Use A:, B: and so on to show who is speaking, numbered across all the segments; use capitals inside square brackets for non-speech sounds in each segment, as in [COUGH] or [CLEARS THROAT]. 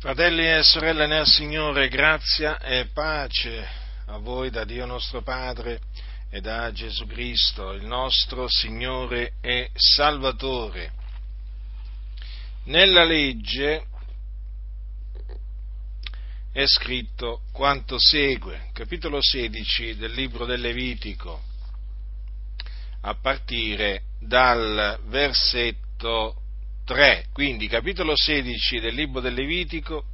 A: Fratelli e sorelle nel Signore, grazia e pace a voi da Dio nostro Padre e da Gesù Cristo, il nostro Signore e Salvatore. Nella legge è scritto quanto segue, capitolo 16 del libro del Levitico, a partire dal versetto 3, quindi capitolo 16 del libro del Levitico,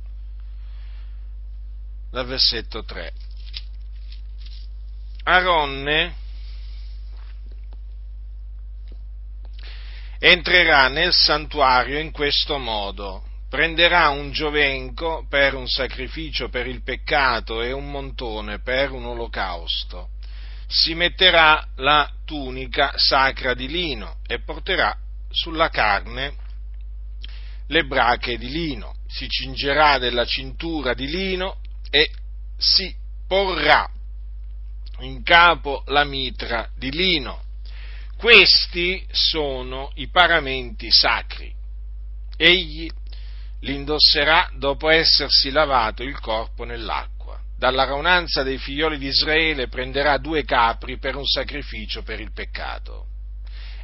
A: dal versetto 3. Aronne entrerà nel santuario in questo modo, prenderà un giovenco per un sacrificio per il peccato e un montone per un olocausto, si metterà la tunica sacra di lino e porterà sulla carne le brache di lino, si cingerà della cintura di lino e si porrà in capo la mitra di lino. Questi sono i paramenti sacri. Egli li indosserà dopo essersi lavato il corpo nell'acqua. Dalla raunanza dei figlioli di Israele prenderà due capri per un sacrificio per il peccato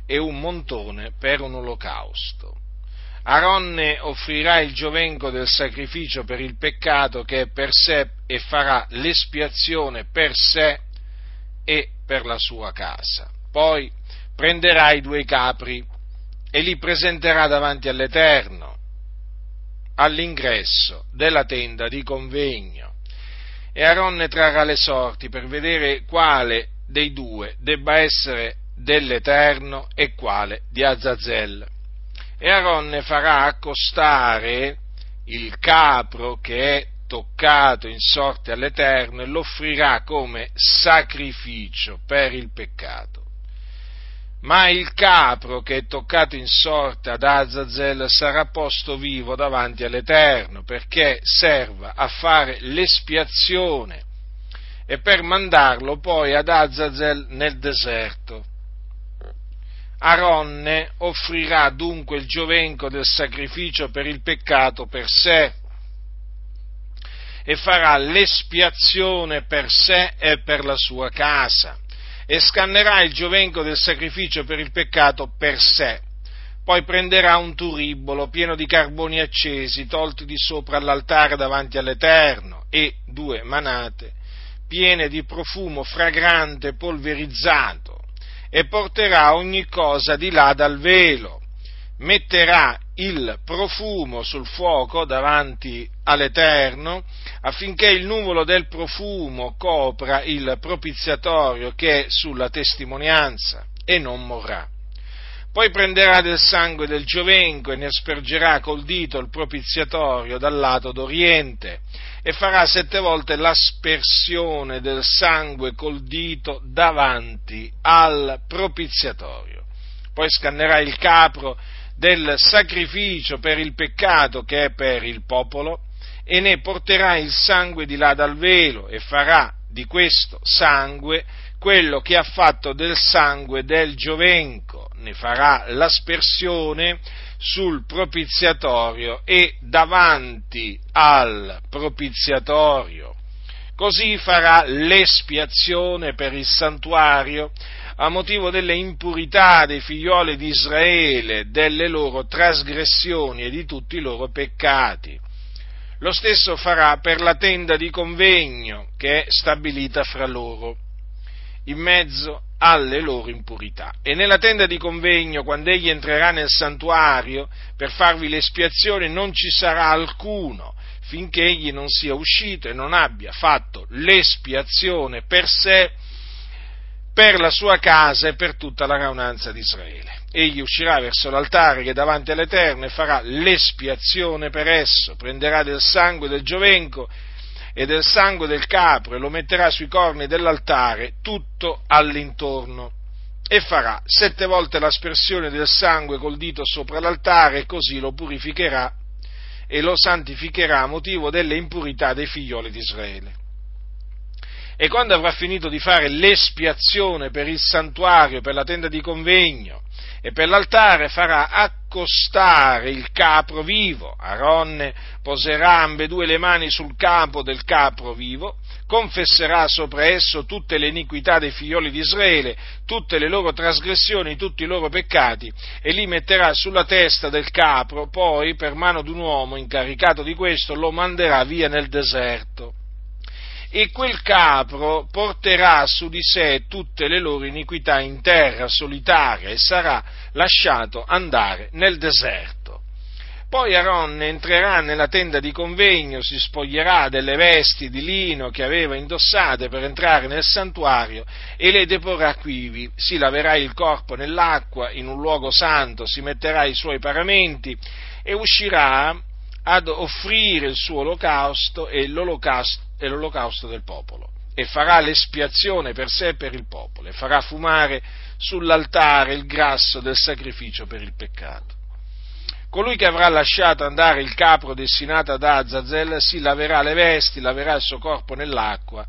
A: e un montone per un olocausto Aronne offrirà il giovenco del sacrificio per il peccato che è per sé e farà l'espiazione per sé e per la sua casa. Poi prenderà i due capri e li presenterà davanti all'Eterno, all'ingresso della tenda di convegno. E Aronne trarrà le sorti per vedere quale dei due debba essere dell'Eterno e quale di Azazel e Aaronne farà accostare il capro che è toccato in sorte all'Eterno e lo offrirà come sacrificio per il peccato. Ma il capro che è toccato in sorte ad Azazel sarà posto vivo davanti all'Eterno perché serva a fare l'espiazione e per mandarlo poi ad Azazel nel deserto Aronne offrirà dunque il giovenco del sacrificio per il peccato per sé e farà l'espiazione per sé e per la sua casa e scannerà il giovenco del sacrificio per il peccato per sé. Poi prenderà un turibolo pieno di carboni accesi tolti di sopra all'altare davanti all'Eterno e due manate piene di profumo fragrante polverizzato e porterà ogni cosa di là dal velo, metterà il profumo sul fuoco davanti all'Eterno affinché il nuvolo del profumo copra il propiziatorio che è sulla testimonianza e non morrà. Poi prenderà del sangue del giovenco e ne aspergerà col dito il propiziatorio dal lato d'oriente e farà sette volte l'aspersione del sangue col dito davanti al propiziatorio. Poi scannerà il capro del sacrificio per il peccato che è per il popolo e ne porterà il sangue di là dal velo e farà di questo sangue quello che ha fatto del sangue del giovenco, ne farà l'aspersione sul propiziatorio e davanti al propiziatorio. Così farà l'espiazione per il santuario a motivo delle impurità dei figlioli di Israele, delle loro trasgressioni e di tutti i loro peccati. Lo stesso farà per la tenda di convegno che è stabilita fra loro, in mezzo alle loro impurità. E nella tenda di convegno, quando egli entrerà nel santuario per farvi l'espiazione, non ci sarà alcuno finché egli non sia uscito e non abbia fatto l'espiazione per sé, per la sua casa e per tutta la raunanza di Israele. Egli uscirà verso l'altare che è davanti all'Eterno e farà l'espiazione per esso, prenderà del sangue del giovenco e del sangue del capro e lo metterà sui corni dell'altare tutto all'intorno e farà sette volte l'aspersione del sangue col dito sopra l'altare e così lo purificherà e lo santificherà a motivo delle impurità dei figlioli di Israele. E quando avrà finito di fare l'espiazione per il santuario, per la tenda di convegno e per l'altare, farà accostare il capro vivo. Aronne poserà ambedue le mani sul capo del capro vivo, confesserà sopra esso tutte le iniquità dei figlioli di Israele, tutte le loro trasgressioni, tutti i loro peccati, e li metterà sulla testa del capro, poi per mano di un uomo incaricato di questo lo manderà via nel deserto e quel capro porterà su di sé tutte le loro iniquità in terra solitaria e sarà lasciato andare nel deserto. Poi Aaron entrerà nella tenda di convegno, si spoglierà delle vesti di lino che aveva indossate per entrare nel santuario e le deporrà quivi, si laverà il corpo nell'acqua in un luogo santo, si metterà i suoi paramenti e uscirà ad offrire il suo olocausto e l'olocausto, e l'olocausto del popolo e farà l'espiazione per sé e per il popolo e farà fumare sull'altare il grasso del sacrificio per il peccato. Colui che avrà lasciato andare il capro destinato ad Azazel si laverà le vesti, laverà il suo corpo nell'acqua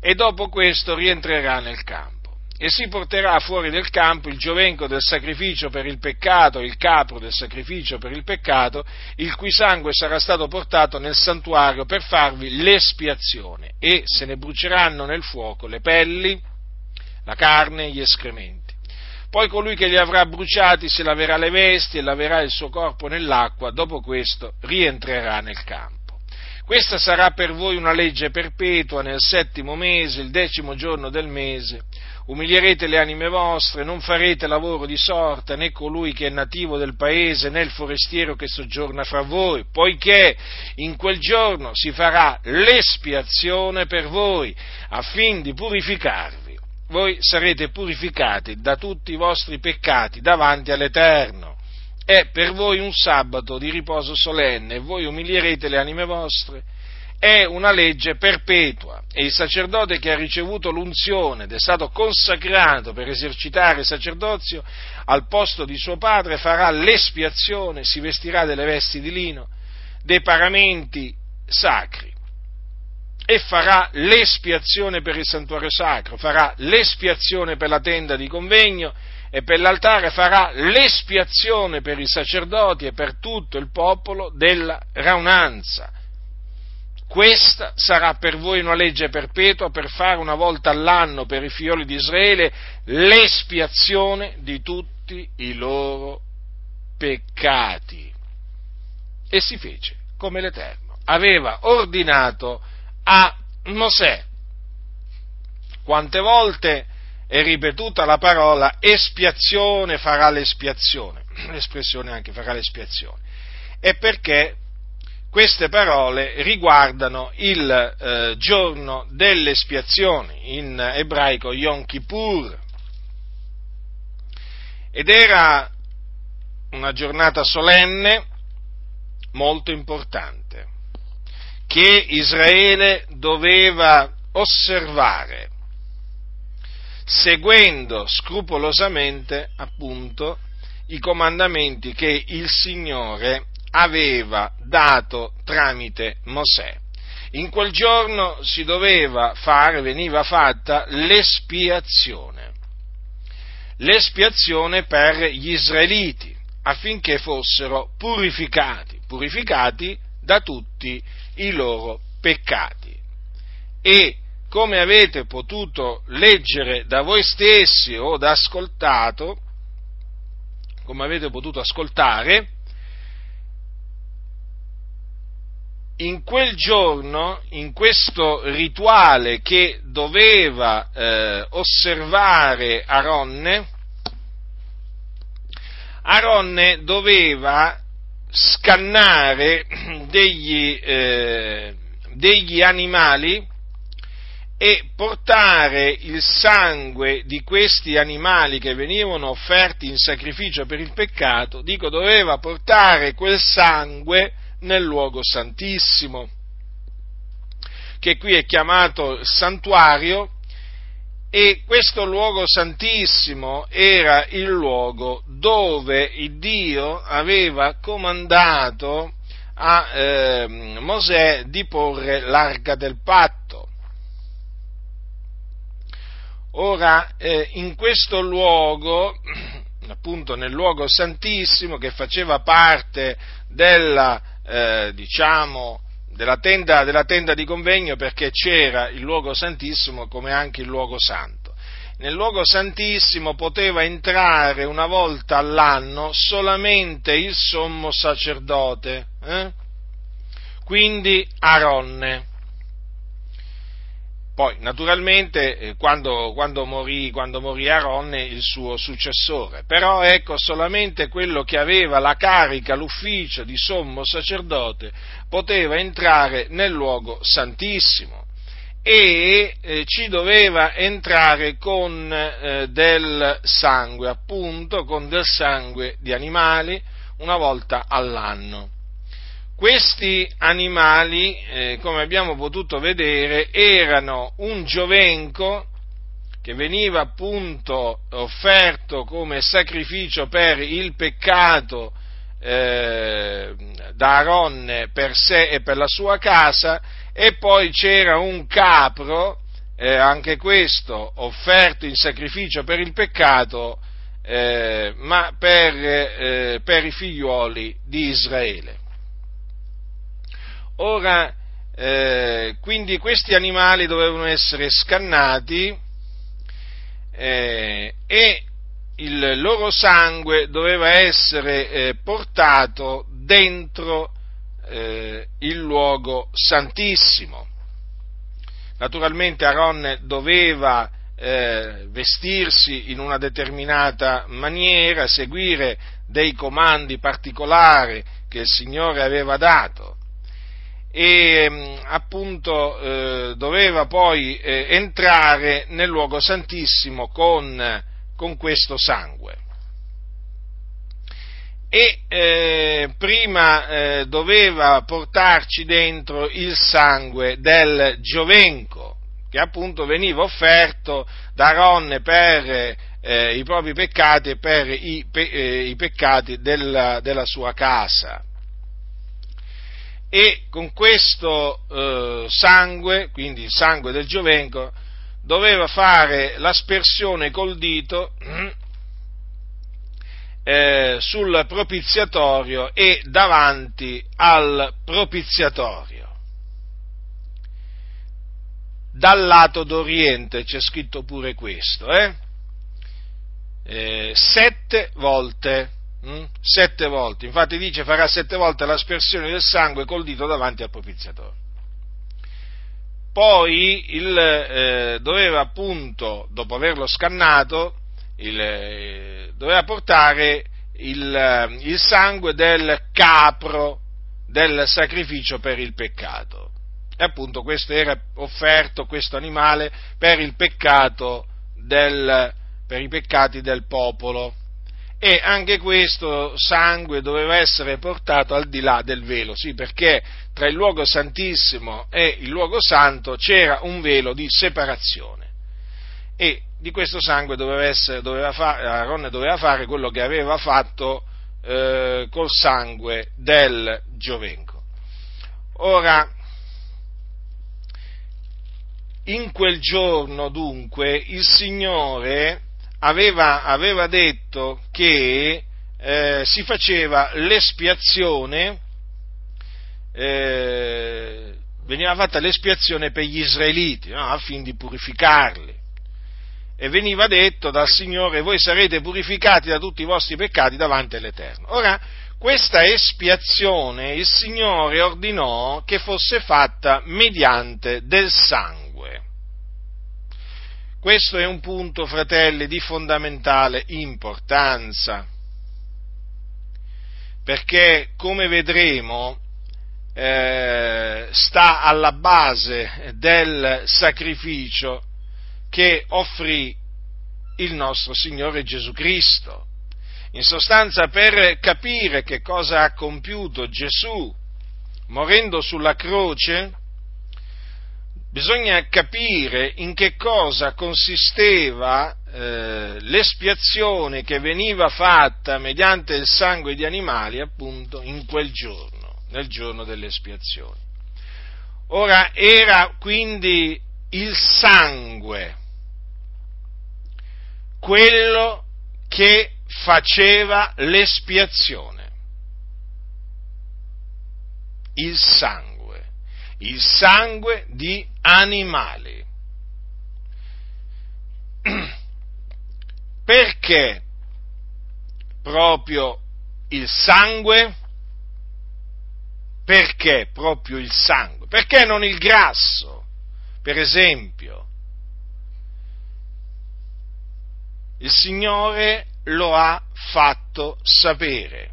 A: e dopo questo rientrerà nel campo e si porterà fuori del campo il giovenco del sacrificio per il peccato, il capro del sacrificio per il peccato, il cui sangue sarà stato portato nel santuario per farvi l'espiazione, e se ne bruceranno nel fuoco le pelli, la carne gli escrementi. Poi colui che li avrà bruciati si laverà le vesti e laverà il suo corpo nell'acqua, dopo questo rientrerà nel campo. Questa sarà per voi una legge perpetua nel settimo mese, il decimo giorno del mese umilierete le anime vostre, non farete lavoro di sorta né colui che è nativo del paese né il forestiero che soggiorna fra voi, poiché in quel giorno si farà l'espiazione per voi, affin di purificarvi. Voi sarete purificati da tutti i vostri peccati davanti all'Eterno. È per voi un sabato di riposo solenne e voi umilierete le anime vostre è una legge perpetua e il sacerdote che ha ricevuto l'unzione ed è stato consacrato per esercitare il sacerdozio al posto di suo padre farà l'espiazione, si vestirà delle vesti di lino, dei paramenti sacri e farà l'espiazione per il santuario sacro, farà l'espiazione per la tenda di convegno e per l'altare farà l'espiazione per i sacerdoti e per tutto il popolo della raunanza questa sarà per voi una legge perpetua per fare una volta all'anno per i figlioli di Israele l'espiazione di tutti i loro peccati. E si fece come l'Eterno aveva ordinato a Mosè. Quante volte è ripetuta la parola espiazione farà l'espiazione, [CLEARS THROAT] l'espressione anche farà l'espiazione, è perché queste parole riguardano il eh, giorno delle espiazioni, in ebraico Yom Kippur, ed era una giornata solenne molto importante che Israele doveva osservare seguendo scrupolosamente appunto i comandamenti che il Signore aveva dato tramite Mosè. In quel giorno si doveva fare, veniva fatta l'espiazione, l'espiazione per gli israeliti affinché fossero purificati, purificati da tutti i loro peccati. E come avete potuto leggere da voi stessi o da ascoltato, come avete potuto ascoltare, in quel giorno, in questo rituale che doveva eh, osservare Aronne, Aronne doveva scannare degli, eh, degli animali e portare il sangue di questi animali che venivano offerti in sacrificio per il peccato, dico doveva portare quel sangue nel luogo santissimo, che qui è chiamato santuario, e questo luogo santissimo era il luogo dove Dio aveva comandato a eh, Mosè di porre l'arca del patto. Ora, eh, in questo luogo [CLEARS THROAT] appunto nel luogo santissimo che faceva parte della, eh, diciamo, della tenda, della tenda di convegno perché c'era il luogo santissimo come anche il luogo santo. Nel luogo santissimo poteva entrare una volta all'anno solamente il sommo sacerdote, eh? quindi Aronne. Poi, naturalmente, eh, quando, quando, morì, quando morì Aronne, il suo successore. Però, ecco, solamente quello che aveva la carica, l'ufficio di sommo sacerdote, poteva entrare nel luogo santissimo e eh, ci doveva entrare con eh, del sangue, appunto, con del sangue di animali, una volta all'anno. Questi animali, eh, come abbiamo potuto vedere, erano un giovenco che veniva appunto offerto come sacrificio per il peccato eh, da Aronne per sé e per la sua casa, e poi c'era un capro, eh, anche questo offerto in sacrificio per il peccato, eh, ma per, eh, per i figliuoli di Israele. Ora, eh, quindi questi animali dovevano essere scannati eh, e il loro sangue doveva essere eh, portato dentro eh, il luogo santissimo. Naturalmente Aaron doveva eh, vestirsi in una determinata maniera, seguire dei comandi particolari che il Signore aveva dato e mm, appunto eh, doveva poi eh, entrare nel luogo santissimo con, con questo sangue. E eh, prima eh, doveva portarci dentro il sangue del giovenco, che appunto veniva offerto da Ronne per eh, i propri peccati e per i, pe- eh, i peccati della, della sua casa e con questo eh, sangue, quindi il sangue del giovenco, doveva fare l'aspersione col dito eh, sul propiziatorio e davanti al propiziatorio. Dal lato d'Oriente c'è scritto pure questo, eh? Eh, sette volte Mm? Sette volte, infatti dice farà sette volte l'aspersione del sangue col dito davanti al propiziatore. Poi il, eh, doveva appunto, dopo averlo scannato, il, eh, doveva portare il, eh, il sangue del capro del sacrificio per il peccato. E appunto questo era offerto, questo animale, per il peccato del, per i peccati del popolo e anche questo sangue doveva essere portato al di là del velo, sì, perché tra il luogo santissimo e il luogo santo c'era un velo di separazione e di questo sangue doveva essere, doveva fare, Aaron doveva fare quello che aveva fatto eh, col sangue del giovenco. Ora, in quel giorno dunque il Signore aveva, aveva detto che eh, si faceva l'espiazione, eh, veniva fatta l'espiazione per gli israeliti, no? affin di purificarli. E veniva detto dal Signore, voi sarete purificati da tutti i vostri peccati davanti all'Eterno. Ora, questa espiazione il Signore ordinò che fosse fatta mediante del sangue. Questo è un punto, fratelli, di fondamentale importanza, perché come vedremo eh, sta alla base del sacrificio che offrì il nostro Signore Gesù Cristo. In sostanza, per capire che cosa ha compiuto Gesù morendo sulla croce, bisogna capire in che cosa consisteva eh, l'espiazione che veniva fatta mediante il sangue di animali appunto in quel giorno, nel giorno dell'espiazione. Ora era quindi il sangue quello che faceva l'espiazione? Il sangue, il sangue di animali. [CLEARS THROAT] Perché proprio il sangue? Perché proprio il sangue? Perché non il grasso? Per esempio, il Signore lo ha fatto sapere.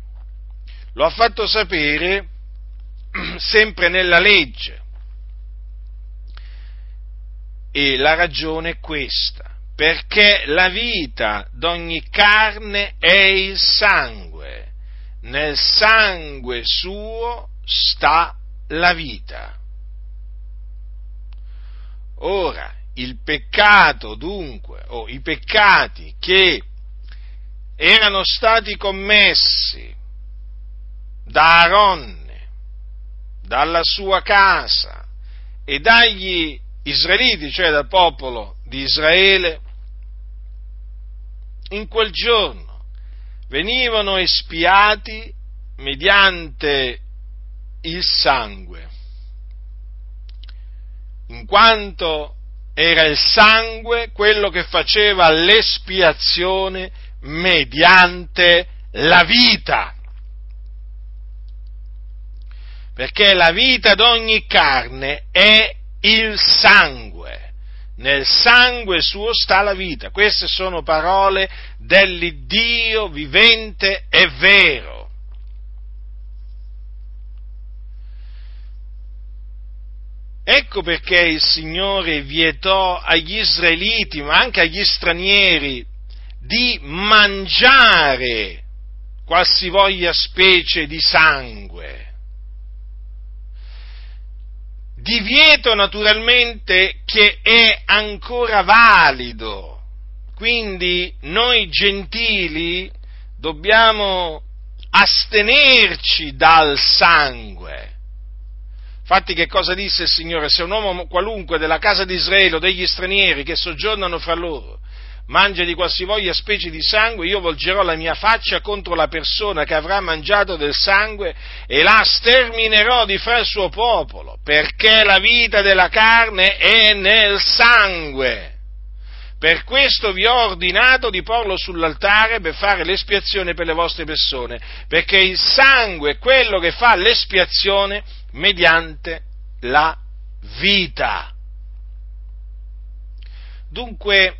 A: Lo ha fatto sapere [CLEARS THROAT] sempre nella legge. E la ragione è questa, perché la vita d'ogni carne è il sangue, nel sangue suo sta la vita. Ora, il peccato dunque, o i peccati che erano stati commessi da Aronne, dalla sua casa e dagli israeliti, cioè dal popolo di Israele, in quel giorno venivano espiati mediante il sangue, in quanto era il sangue quello che faceva l'espiazione mediante la vita. Perché la vita d'ogni carne è il sangue. Nel sangue suo sta la vita. Queste sono parole dell'Iddio vivente e vero. Ecco perché il Signore vietò agli israeliti, ma anche agli stranieri, di mangiare qualsivoglia specie di sangue. Divieto naturalmente che è ancora valido, quindi noi gentili dobbiamo astenerci dal sangue Infatti che cosa disse il Signore? Se un uomo qualunque della casa di Israele o degli stranieri che soggiornano fra loro mangia di qualsivoglia specie di sangue, io volgerò la mia faccia contro la persona che avrà mangiato del sangue e la sterminerò di fra il suo popolo, perché la vita della carne è nel sangue. Per questo vi ho ordinato di porlo sull'altare per fare l'espiazione per le vostre persone, perché il sangue è quello che fa l'espiazione mediante la vita. Dunque,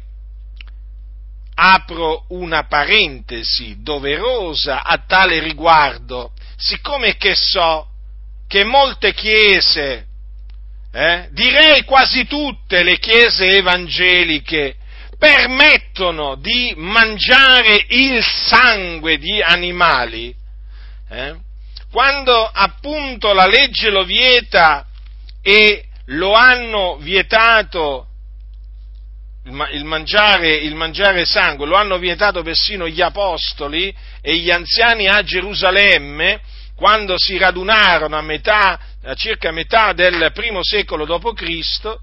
A: apro una parentesi doverosa a tale riguardo, siccome che so che molte chiese, eh, direi quasi tutte le chiese evangeliche, permettono di mangiare il sangue di animali, eh, quando appunto la legge lo vieta e lo hanno vietato il mangiare, il mangiare, sangue, lo hanno vietato persino gli apostoli e gli anziani a Gerusalemme quando si radunarono a, metà, a circa metà del primo secolo d.C.,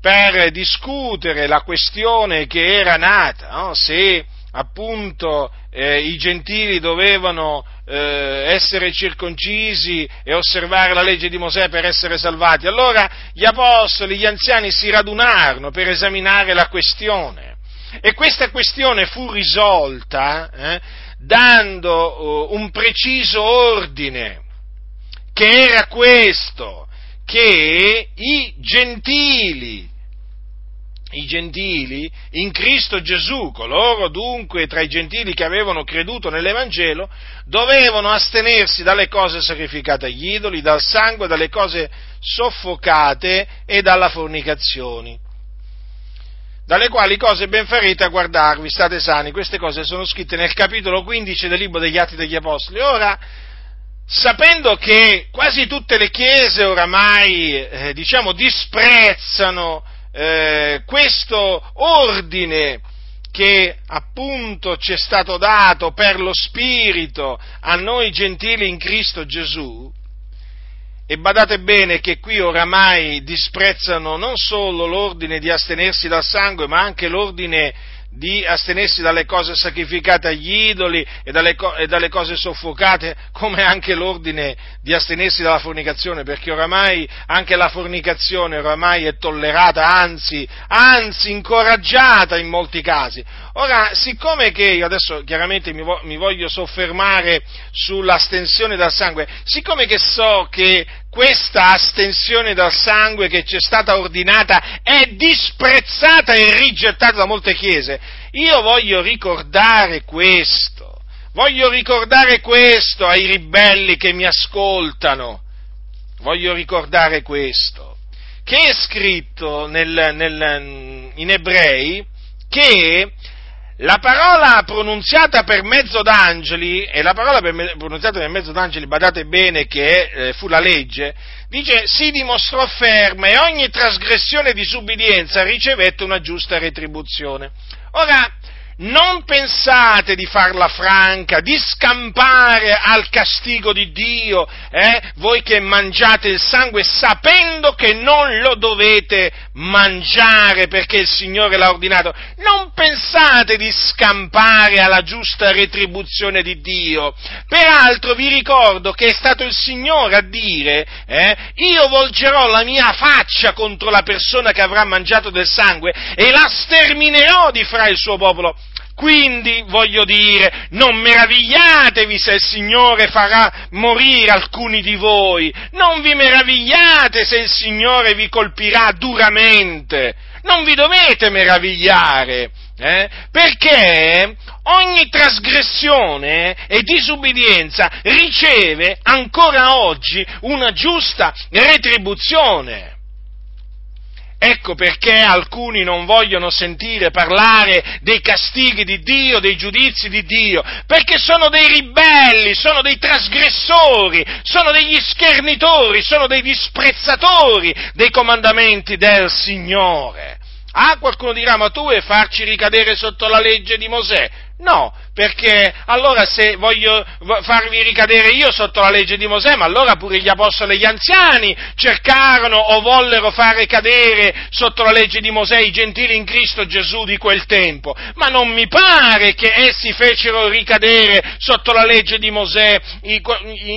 A: per discutere la questione che era nata, no? se appunto eh, i gentili dovevano eh, essere circoncisi e osservare la legge di Mosè per essere salvati. Allora gli apostoli, gli anziani si radunarono per esaminare la questione e questa questione fu risolta eh, dando uh, un preciso ordine, che era questo, che i gentili i gentili in Cristo Gesù, coloro dunque tra i gentili che avevano creduto nell'Evangelo, dovevano astenersi dalle cose sacrificate agli idoli, dal sangue, dalle cose soffocate e dalla fornicazione. Dalle quali cose ben farete a guardarvi, state sani. Queste cose sono scritte nel capitolo 15 del libro degli Atti degli Apostoli. Ora, sapendo che quasi tutte le chiese oramai, eh, diciamo, disprezzano eh, questo ordine che appunto ci è stato dato per lo Spirito a noi gentili in Cristo Gesù, e badate bene che qui oramai disprezzano non solo l'ordine di astenersi dal sangue, ma anche l'ordine di astenersi dalle cose sacrificate agli idoli e dalle, e dalle, cose soffocate, come anche l'ordine di astenersi dalla fornicazione, perché oramai anche la fornicazione oramai è tollerata, anzi, anzi incoraggiata in molti casi. Ora, siccome che io adesso chiaramente mi, vo- mi voglio soffermare sull'astensione dal sangue, siccome che so che questa astensione dal sangue che ci è stata ordinata è disprezzata e rigettata da molte chiese, io voglio ricordare questo, voglio ricordare questo ai ribelli che mi ascoltano, voglio ricordare questo, che è scritto nel, nel, in ebrei che la parola pronunziata per mezzo d'angeli, e la parola per, pronunziata per mezzo d'angeli, badate bene che eh, fu la legge, dice si dimostrò ferma e ogni trasgressione e disubbidienza ricevette una giusta retribuzione. Ora, non pensate di farla franca, di scampare al castigo di Dio, eh? voi che mangiate il sangue sapendo che non lo dovete mangiare perché il Signore l'ha ordinato. Non pensate di scampare alla giusta retribuzione di Dio. Peraltro vi ricordo che è stato il Signore a dire, eh? io volgerò la mia faccia contro la persona che avrà mangiato del sangue e la sterminerò di fra il suo popolo. Quindi voglio dire, non meravigliatevi se il Signore farà morire alcuni di voi, non vi meravigliate se il Signore vi colpirà duramente, non vi dovete meravigliare, eh? perché ogni trasgressione e disubbidienza riceve ancora oggi una giusta retribuzione. Ecco perché alcuni non vogliono sentire parlare dei castighi di Dio, dei giudizi di Dio, perché sono dei ribelli, sono dei trasgressori, sono degli schernitori, sono dei disprezzatori dei comandamenti del Signore. Ah, qualcuno dirà, ma tu vuoi farci ricadere sotto la legge di Mosè? No, perché allora se voglio farvi ricadere io sotto la legge di Mosè, ma allora pure gli apostoli e gli anziani cercarono o vollero fare cadere sotto la legge di Mosè i gentili in Cristo Gesù di quel tempo, ma non mi pare che essi fecero ricadere sotto la legge di Mosè i,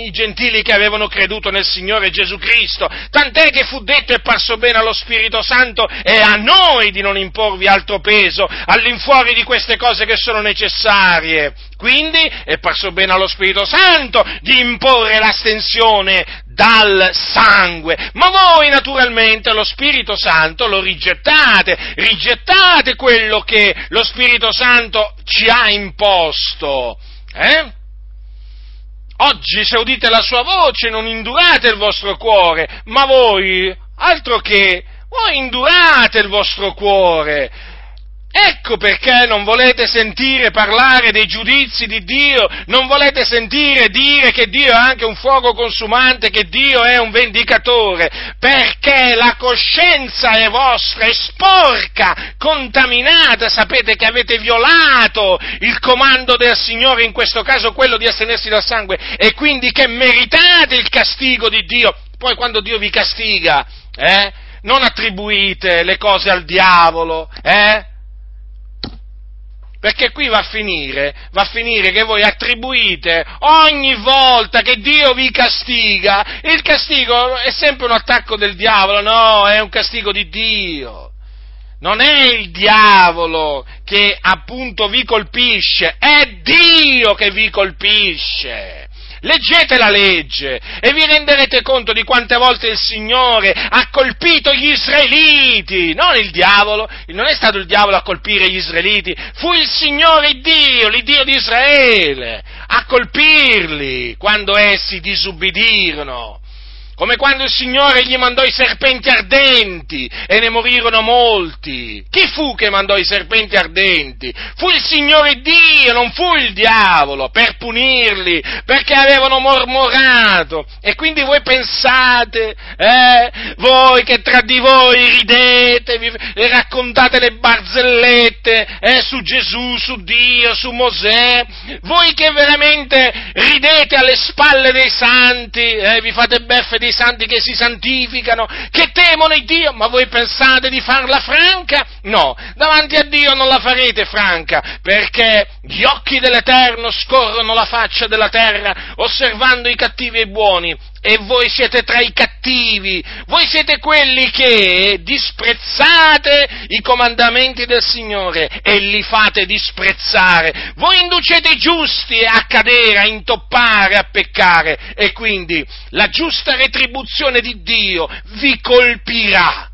A: i gentili che avevano creduto nel Signore Gesù Cristo, tant'è che fu detto e parso bene allo Spirito Santo e a noi di non imporvi altro peso all'infuori di queste cose che sono necessarie necessarie. Quindi è parso bene allo Spirito Santo di imporre l'astensione dal sangue, ma voi naturalmente lo Spirito Santo lo rigettate, rigettate quello che lo Spirito Santo ci ha imposto. Eh? Oggi se udite la sua voce non indurate il vostro cuore, ma voi, altro che, voi indurate il vostro cuore, Ecco perché non volete sentire parlare dei giudizi di Dio, non volete sentire dire che Dio è anche un fuoco consumante, che Dio è un vendicatore, perché la coscienza è vostra, è sporca, contaminata, sapete che avete violato il comando del Signore, in questo caso quello di astenersi dal sangue, e quindi che meritate il castigo di Dio. Poi quando Dio vi castiga, eh, non attribuite le cose al diavolo, eh? Perché qui va a finire, va a finire che voi attribuite ogni volta che Dio vi castiga, il castigo è sempre un attacco del diavolo, no, è un castigo di Dio. Non è il diavolo che appunto vi colpisce, è Dio che vi colpisce. Leggete la legge e vi renderete conto di quante volte il Signore ha colpito gli israeliti, non il diavolo, non è stato il diavolo a colpire gli israeliti, fu il Signore Dio, l'Iddio di Israele, a colpirli quando essi disubbidirono come quando il Signore gli mandò i serpenti ardenti e ne morirono molti. Chi fu che mandò i serpenti ardenti? Fu il Signore Dio, non fu il diavolo, per punirli, perché avevano mormorato. E quindi voi pensate, eh, voi che tra di voi ridete, vi, raccontate le barzellette eh, su Gesù, su Dio, su Mosè, voi che veramente ridete alle spalle dei santi, eh, vi fate beffe di dei santi che si santificano, che temono il Dio, ma voi pensate di farla franca? No, davanti a Dio non la farete franca, perché gli occhi dell'Eterno scorrono la faccia della terra, osservando i cattivi e i buoni, e voi siete tra i cattivi, voi siete quelli che disprezzate i comandamenti del Signore e li fate disprezzare, voi inducete i giusti a cadere, a intoppare, a peccare. E quindi la giusta retribuzione di Dio vi colpirà,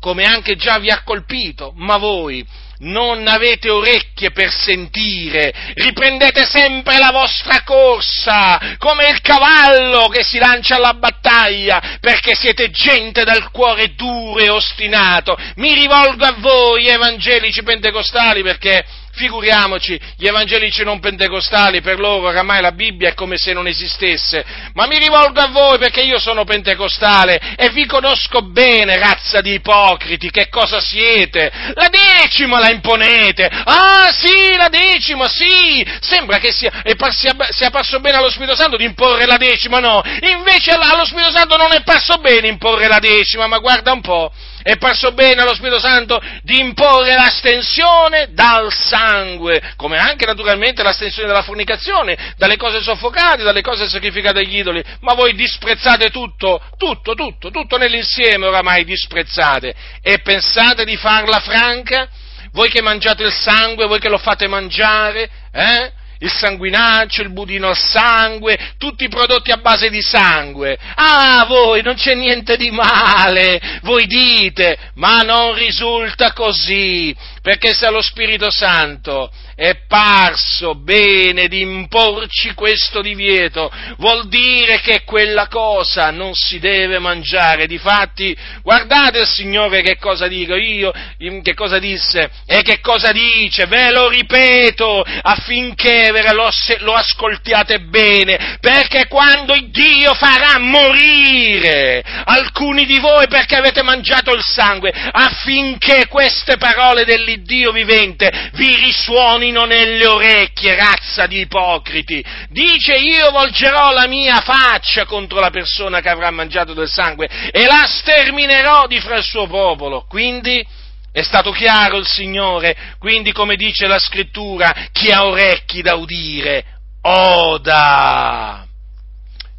A: come anche già vi ha colpito, ma voi non avete orecchie per sentire, riprendete sempre la vostra corsa, come il cavallo che si lancia alla battaglia, perché siete gente dal cuore duro e ostinato. Mi rivolgo a voi, evangelici pentecostali, perché Figuriamoci, gli evangelici non pentecostali, per loro oramai la Bibbia è come se non esistesse. Ma mi rivolgo a voi perché io sono pentecostale e vi conosco bene, razza di ipocriti, che cosa siete? La decima la imponete! Ah sì, la decima, sì! Sembra che sia, sia, sia parso bene allo Spirito Santo di imporre la decima, no! Invece allo Spirito Santo non è parso bene imporre la decima, ma guarda un po'! È parso bene allo Spirito Santo di imporre l'astensione dal sangue, come anche naturalmente l'astensione dalla fornicazione, dalle cose soffocate, dalle cose sacrificate agli idoli, ma voi disprezzate tutto, tutto, tutto, tutto nell'insieme oramai disprezzate e pensate di farla franca? Voi che mangiate il sangue, voi che lo fate mangiare, eh? Il sanguinaccio, il budino al sangue, tutti i prodotti a base di sangue. Ah, voi non c'è niente di male, voi dite, ma non risulta così, perché se lo Spirito Santo è parso bene di imporci questo divieto, vuol dire che quella cosa non si deve mangiare. Difatti, guardate il Signore che cosa dico io, che cosa disse e che cosa dice, ve lo ripeto affinché lo, lo ascoltiate bene, perché quando Dio farà morire alcuni di voi perché avete mangiato il sangue, affinché queste parole dell'Iddio vivente vi risuonino nelle orecchie, razza di ipocriti. Dice io volgerò la mia faccia contro la persona che avrà mangiato del sangue e la sterminerò di fra il suo popolo. Quindi è stato chiaro il Signore, quindi come dice la scrittura, chi ha orecchi da udire, oda.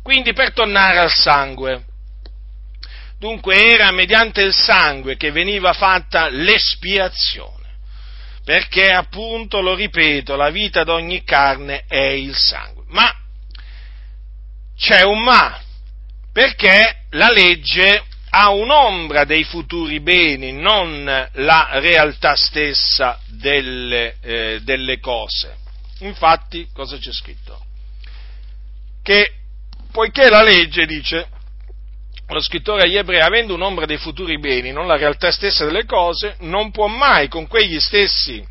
A: Quindi per tornare al sangue. Dunque era mediante il sangue che veniva fatta l'espiazione perché appunto, lo ripeto, la vita d'ogni carne è il sangue. Ma c'è un ma, perché la legge ha un'ombra dei futuri beni, non la realtà stessa delle, eh, delle cose. Infatti, cosa c'è scritto? Che poiché la legge dice lo scrittore agli ebrei, avendo un'ombra dei futuri beni, non la realtà stessa delle cose, non può mai con quegli stessi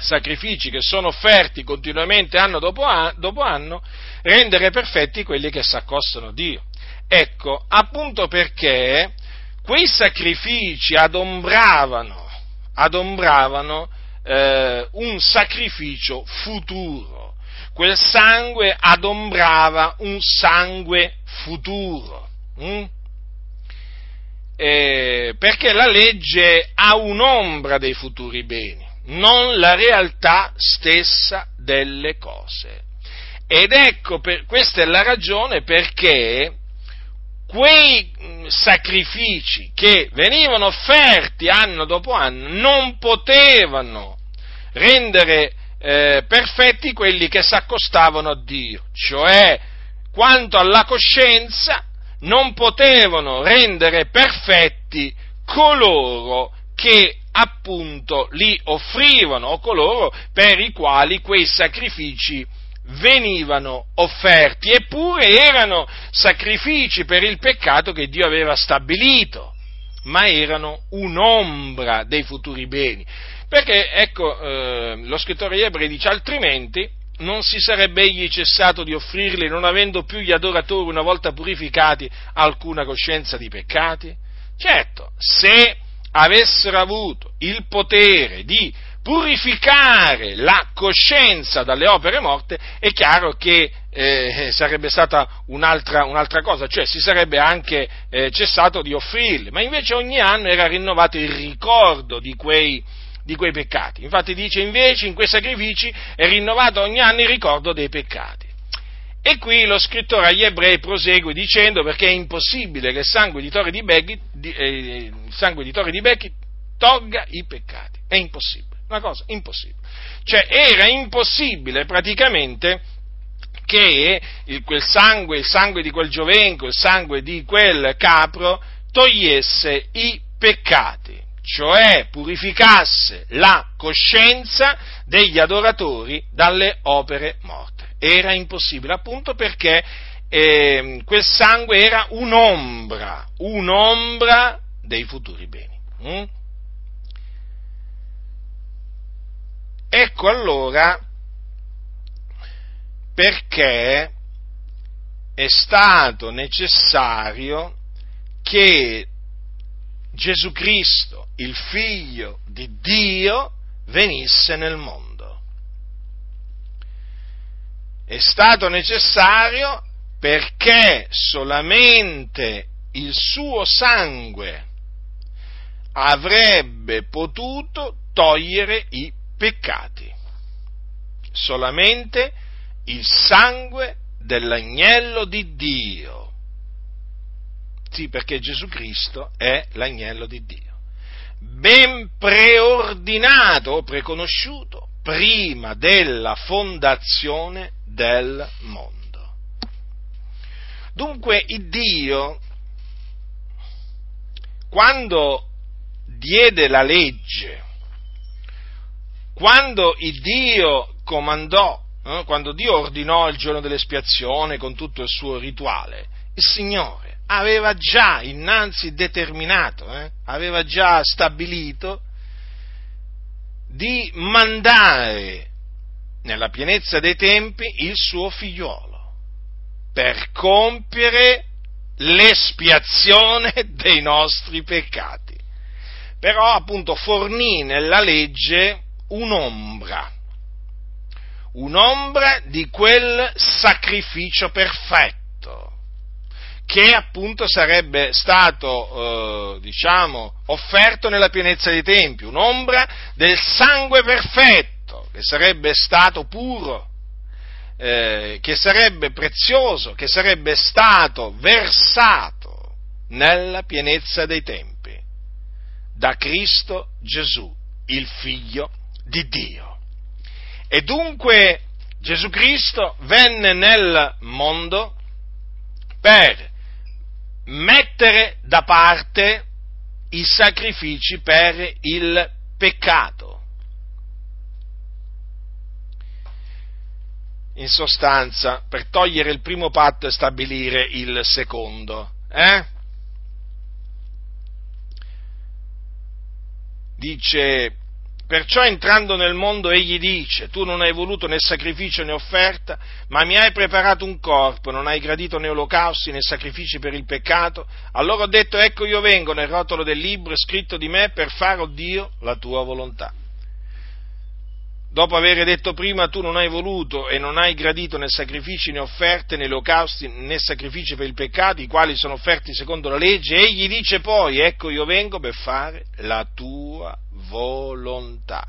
A: sacrifici che sono offerti continuamente anno dopo anno, rendere perfetti quelli che si accostano a Dio. Ecco, appunto perché quei sacrifici adombravano, adombravano eh, un sacrificio futuro, quel sangue adombrava un sangue futuro. Mm? Eh, perché la legge ha un'ombra dei futuri beni, non la realtà stessa delle cose. Ed ecco, per, questa è la ragione perché quei mm, sacrifici che venivano offerti anno dopo anno non potevano rendere eh, perfetti quelli che si accostavano a Dio, cioè quanto alla coscienza non potevano rendere perfetti coloro che appunto li offrivano o coloro per i quali quei sacrifici venivano offerti, eppure erano sacrifici per il peccato che Dio aveva stabilito, ma erano un'ombra dei futuri beni. Perché, ecco, eh, lo scrittore Ebrei dice altrimenti non si sarebbe egli cessato di offrirli, non avendo più gli adoratori, una volta purificati, alcuna coscienza di peccati? Certo, se avessero avuto il potere di purificare la coscienza dalle opere morte, è chiaro che eh, sarebbe stata un'altra, un'altra, cosa, cioè si sarebbe anche eh, cessato di offrirli, ma invece ogni anno era rinnovato il ricordo di quei, di quei peccati. Infatti dice invece in quei sacrifici è rinnovato ogni anno il ricordo dei peccati. E qui lo scrittore agli ebrei prosegue dicendo perché è impossibile che il sangue di Torre di Becchi, eh, di, tolga i peccati. È impossibile una cosa impossibile. Cioè era impossibile praticamente che il, quel sangue, il sangue di quel giovenco, il sangue di quel capro togliesse i peccati, cioè purificasse la coscienza degli adoratori dalle opere morte. Era impossibile appunto perché eh, quel sangue era un'ombra, un'ombra dei futuri beni. Mm? Ecco allora perché è stato necessario che Gesù Cristo, il figlio di Dio, venisse nel mondo. È stato necessario perché solamente il suo sangue avrebbe potuto togliere i peccati. Solamente il sangue dell'agnello di Dio. Sì, perché Gesù Cristo è l'agnello di Dio. Ben preordinato o preconosciuto prima della fondazione del mondo. Dunque il Dio, quando diede la legge quando il Dio comandò, eh, quando Dio ordinò il giorno dell'espiazione con tutto il suo rituale, il Signore aveva già innanzi determinato, eh, aveva già stabilito di mandare nella pienezza dei tempi il suo figliolo per compiere l'espiazione [LAUGHS] dei nostri peccati. Però appunto fornì nella legge un'ombra, un'ombra di quel sacrificio perfetto che appunto sarebbe stato, eh, diciamo, offerto nella pienezza dei tempi, un'ombra del sangue perfetto, che sarebbe stato puro, eh, che sarebbe prezioso, che sarebbe stato versato nella pienezza dei tempi da Cristo Gesù, il Figlio di Dio. E dunque Gesù Cristo venne nel mondo per mettere da parte i sacrifici per il peccato. In sostanza, per togliere il primo patto e stabilire il secondo. Eh? Dice Perciò entrando nel mondo egli dice, tu non hai voluto né sacrificio né offerta, ma mi hai preparato un corpo, non hai gradito né olocausti né sacrifici per il peccato, allora ho detto ecco io vengo nel rotolo del libro scritto di me per fare, oh Dio, la tua volontà dopo aver detto prima tu non hai voluto e non hai gradito né sacrifici né offerte né olocausti né sacrifici per il peccato, i quali sono offerti secondo la legge, egli dice poi, ecco io vengo per fare la tua volontà.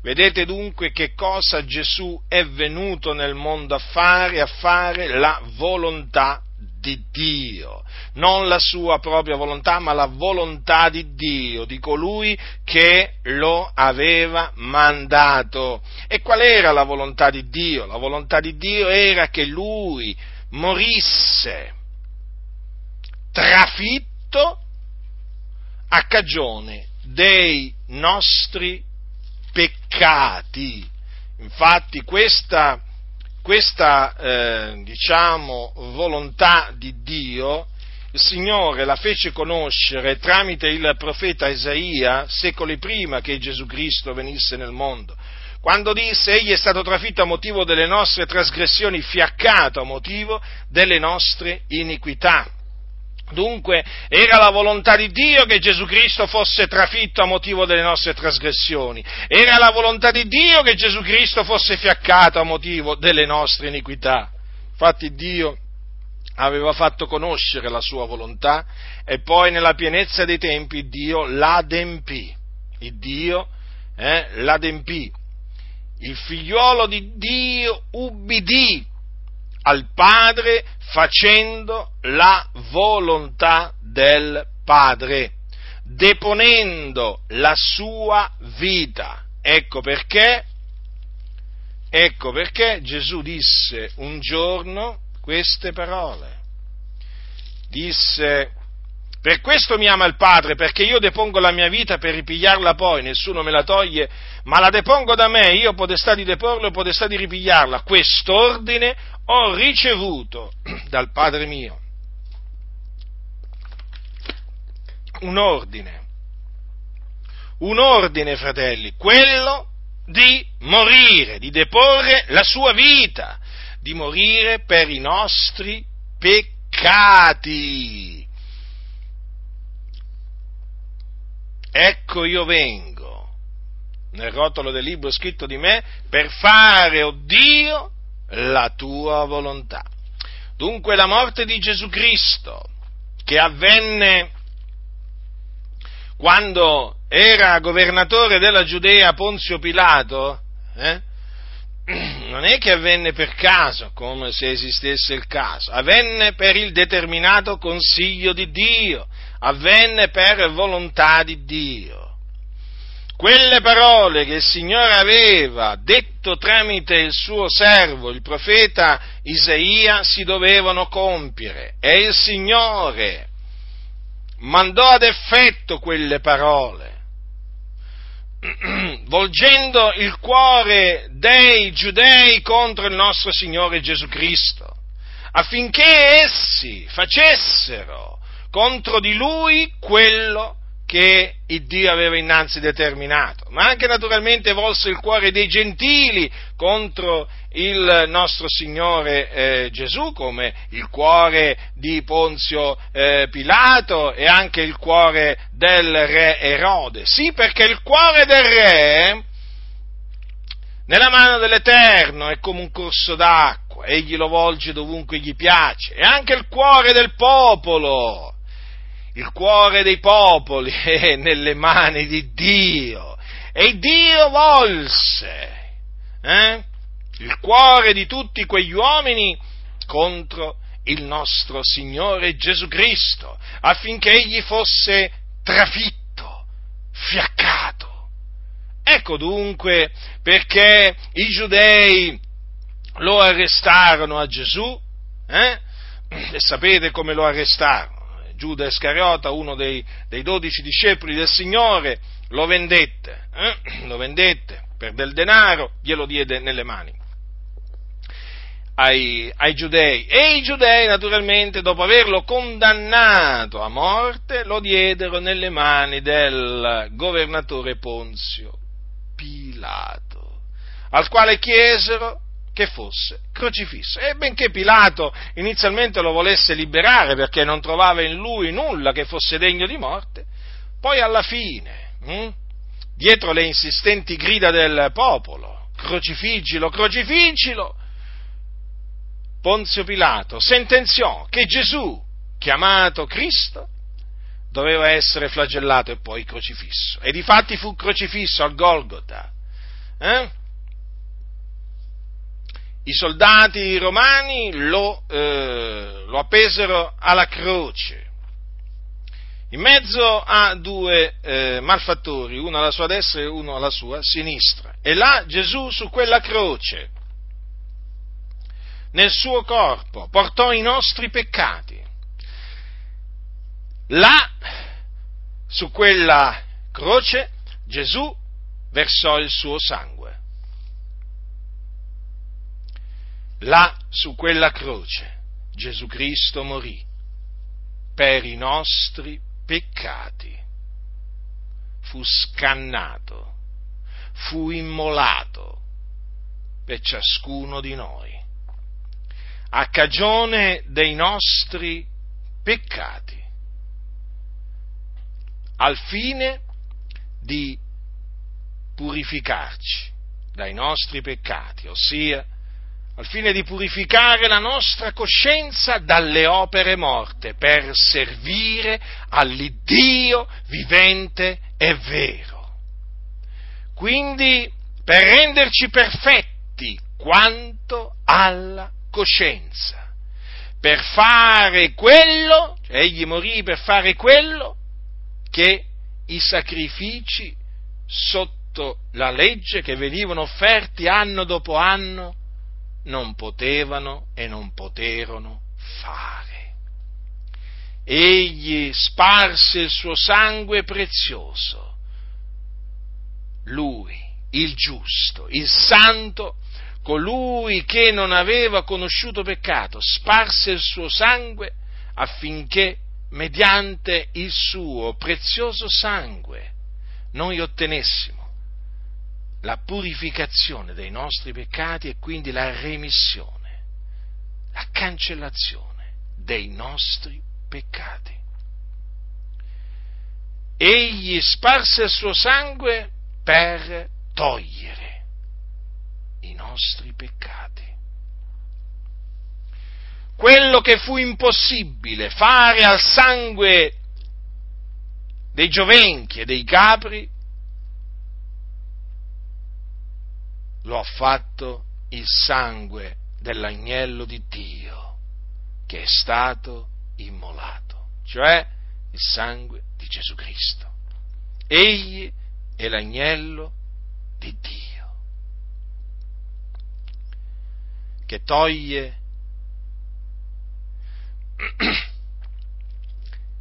A: Vedete dunque che cosa Gesù è venuto nel mondo a fare, a fare la volontà di Dio, non la sua propria volontà, ma la volontà di Dio, di colui che lo aveva mandato. E qual era la volontà di Dio? La volontà di Dio era che lui morisse trafitto a cagione dei nostri peccati. Infatti questa questa eh, diciamo, volontà di Dio, il Signore la fece conoscere tramite il profeta Isaia secoli prima che Gesù Cristo venisse nel mondo. Quando disse egli è stato trafitto a motivo delle nostre trasgressioni, fiaccato a motivo delle nostre iniquità. Dunque era la volontà di Dio che Gesù Cristo fosse trafitto a motivo delle nostre trasgressioni, era la volontà di Dio che Gesù Cristo fosse fiaccato a motivo delle nostre iniquità. Infatti Dio aveva fatto conoscere la sua volontà e poi nella pienezza dei tempi Dio l'adempì. Il Dio eh, l'adempì. Il figliuolo di Dio ubbidì al Padre facendo la volontà del Padre, deponendo la sua vita. Ecco perché, ecco perché Gesù disse un giorno queste parole. Disse, per questo mi ama il Padre, perché io depongo la mia vita per ripigliarla poi, nessuno me la toglie, ma la depongo da me, io potestà di deporla e potestà di ripigliarla. Quest'ordine ho ricevuto [CLEARS THROAT] dal Padre mio. Un ordine, un ordine, fratelli, quello di morire, di deporre la sua vita, di morire per i nostri peccati. Ecco io vengo, nel rotolo del libro scritto di me, per fare, oh Dio, la tua volontà. Dunque la morte di Gesù Cristo, che avvenne quando era governatore della Giudea Ponzio Pilato, eh, [CLEARS THROAT] non è che avvenne per caso, come se esistesse il caso, avvenne per il determinato consiglio di Dio, avvenne per volontà di Dio. Quelle parole che il Signore aveva detto tramite il suo servo, il profeta Isaia, si dovevano compiere. E il Signore mandò ad effetto quelle parole, [CLEARS THROAT] volgendo il cuore dei giudei contro il nostro Signore Gesù Cristo, affinché essi facessero contro di lui quello che il Dio aveva innanzi determinato, ma anche naturalmente volse il cuore dei gentili contro il nostro Signore eh, Gesù, come il cuore di Ponzio eh, Pilato e anche il cuore del re Erode. Sì, perché il cuore del re nella mano dell'Eterno è come un corso d'acqua, egli lo volge dovunque gli piace, e anche il cuore del popolo il cuore dei popoli [LAUGHS] è nelle mani di Dio e Dio volse eh, il cuore di tutti quegli uomini contro il nostro Signore Gesù Cristo affinché egli fosse trafitto, fiaccato. Ecco dunque perché i giudei lo arrestarono a Gesù eh? [CLEARS THROAT] e sapete come lo arrestarono Giuda Iscariota, uno dei, dei dodici discepoli del Signore, lo vendette, eh? [CLEARS THROAT] lo vendette per del denaro, glielo diede nelle mani. Ai, ai, giudei e i giudei naturalmente dopo averlo condannato a morte lo diedero nelle mani del governatore Ponzio Pilato al quale chiesero che fosse crocifisso. E benché Pilato inizialmente lo volesse liberare perché non trovava in lui nulla che fosse degno di morte, poi alla fine, hm, dietro le insistenti grida del popolo, crocifiggilo, crocifiggilo, Ponzio Pilato sentenziò che Gesù, chiamato Cristo, doveva essere flagellato e poi crocifisso. E difatti fu crocifisso al Golgota. Eh? I soldati romani lo, eh, lo appesero alla croce, in mezzo a due eh, malfattori, uno alla sua destra e uno alla sua sinistra. E là Gesù su quella croce, nel suo corpo, portò i nostri peccati. Là, su quella croce, Gesù versò il suo sangue. Là, su quella croce, Gesù Cristo morì per i nostri peccati. Fu scannato, fu immolato per ciascuno di noi, a cagione dei nostri peccati, al fine di purificarci dai nostri peccati, ossia al fine di purificare la nostra coscienza dalle opere morte, per servire all'Iddio vivente e vero. Quindi per renderci perfetti quanto alla coscienza, per fare quello, cioè egli morì per fare quello che i sacrifici sotto la legge che venivano offerti anno dopo anno non potevano e non poterono fare. Egli sparse il suo sangue prezioso. Lui, il giusto, il santo, colui che non aveva conosciuto peccato, sparse il suo sangue affinché mediante il suo prezioso sangue noi ottenessimo la purificazione dei nostri peccati e quindi la remissione, la cancellazione dei nostri peccati. Egli sparse il suo sangue per togliere i nostri peccati. Quello che fu impossibile fare al sangue dei giovenchi e dei capri, lo ha fatto il sangue dell'agnello di Dio che è stato immolato, cioè il sangue di Gesù Cristo. Egli è l'agnello di Dio che toglie [CLEARS THROAT]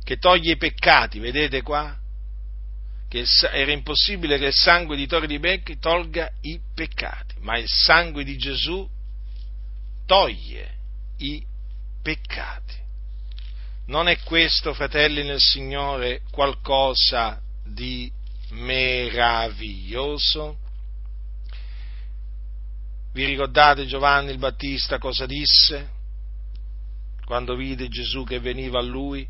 A: che toglie i peccati, vedete qua? Che era impossibile che il sangue di Torre di Becchi tolga i peccati, ma il sangue di Gesù toglie i peccati. Non è questo, fratelli nel Signore, qualcosa di meraviglioso? Vi ricordate Giovanni il Battista cosa disse? Quando vide Gesù che veniva a lui?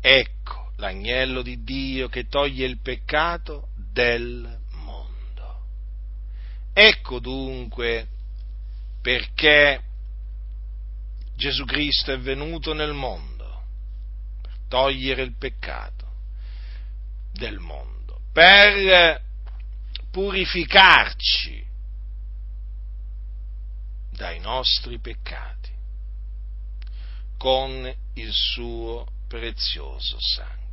A: Ecco, l'agnello di Dio che toglie il peccato del mondo. Ecco dunque perché Gesù Cristo è venuto nel mondo, per togliere il peccato del mondo, per purificarci dai nostri peccati con il suo prezioso sangue.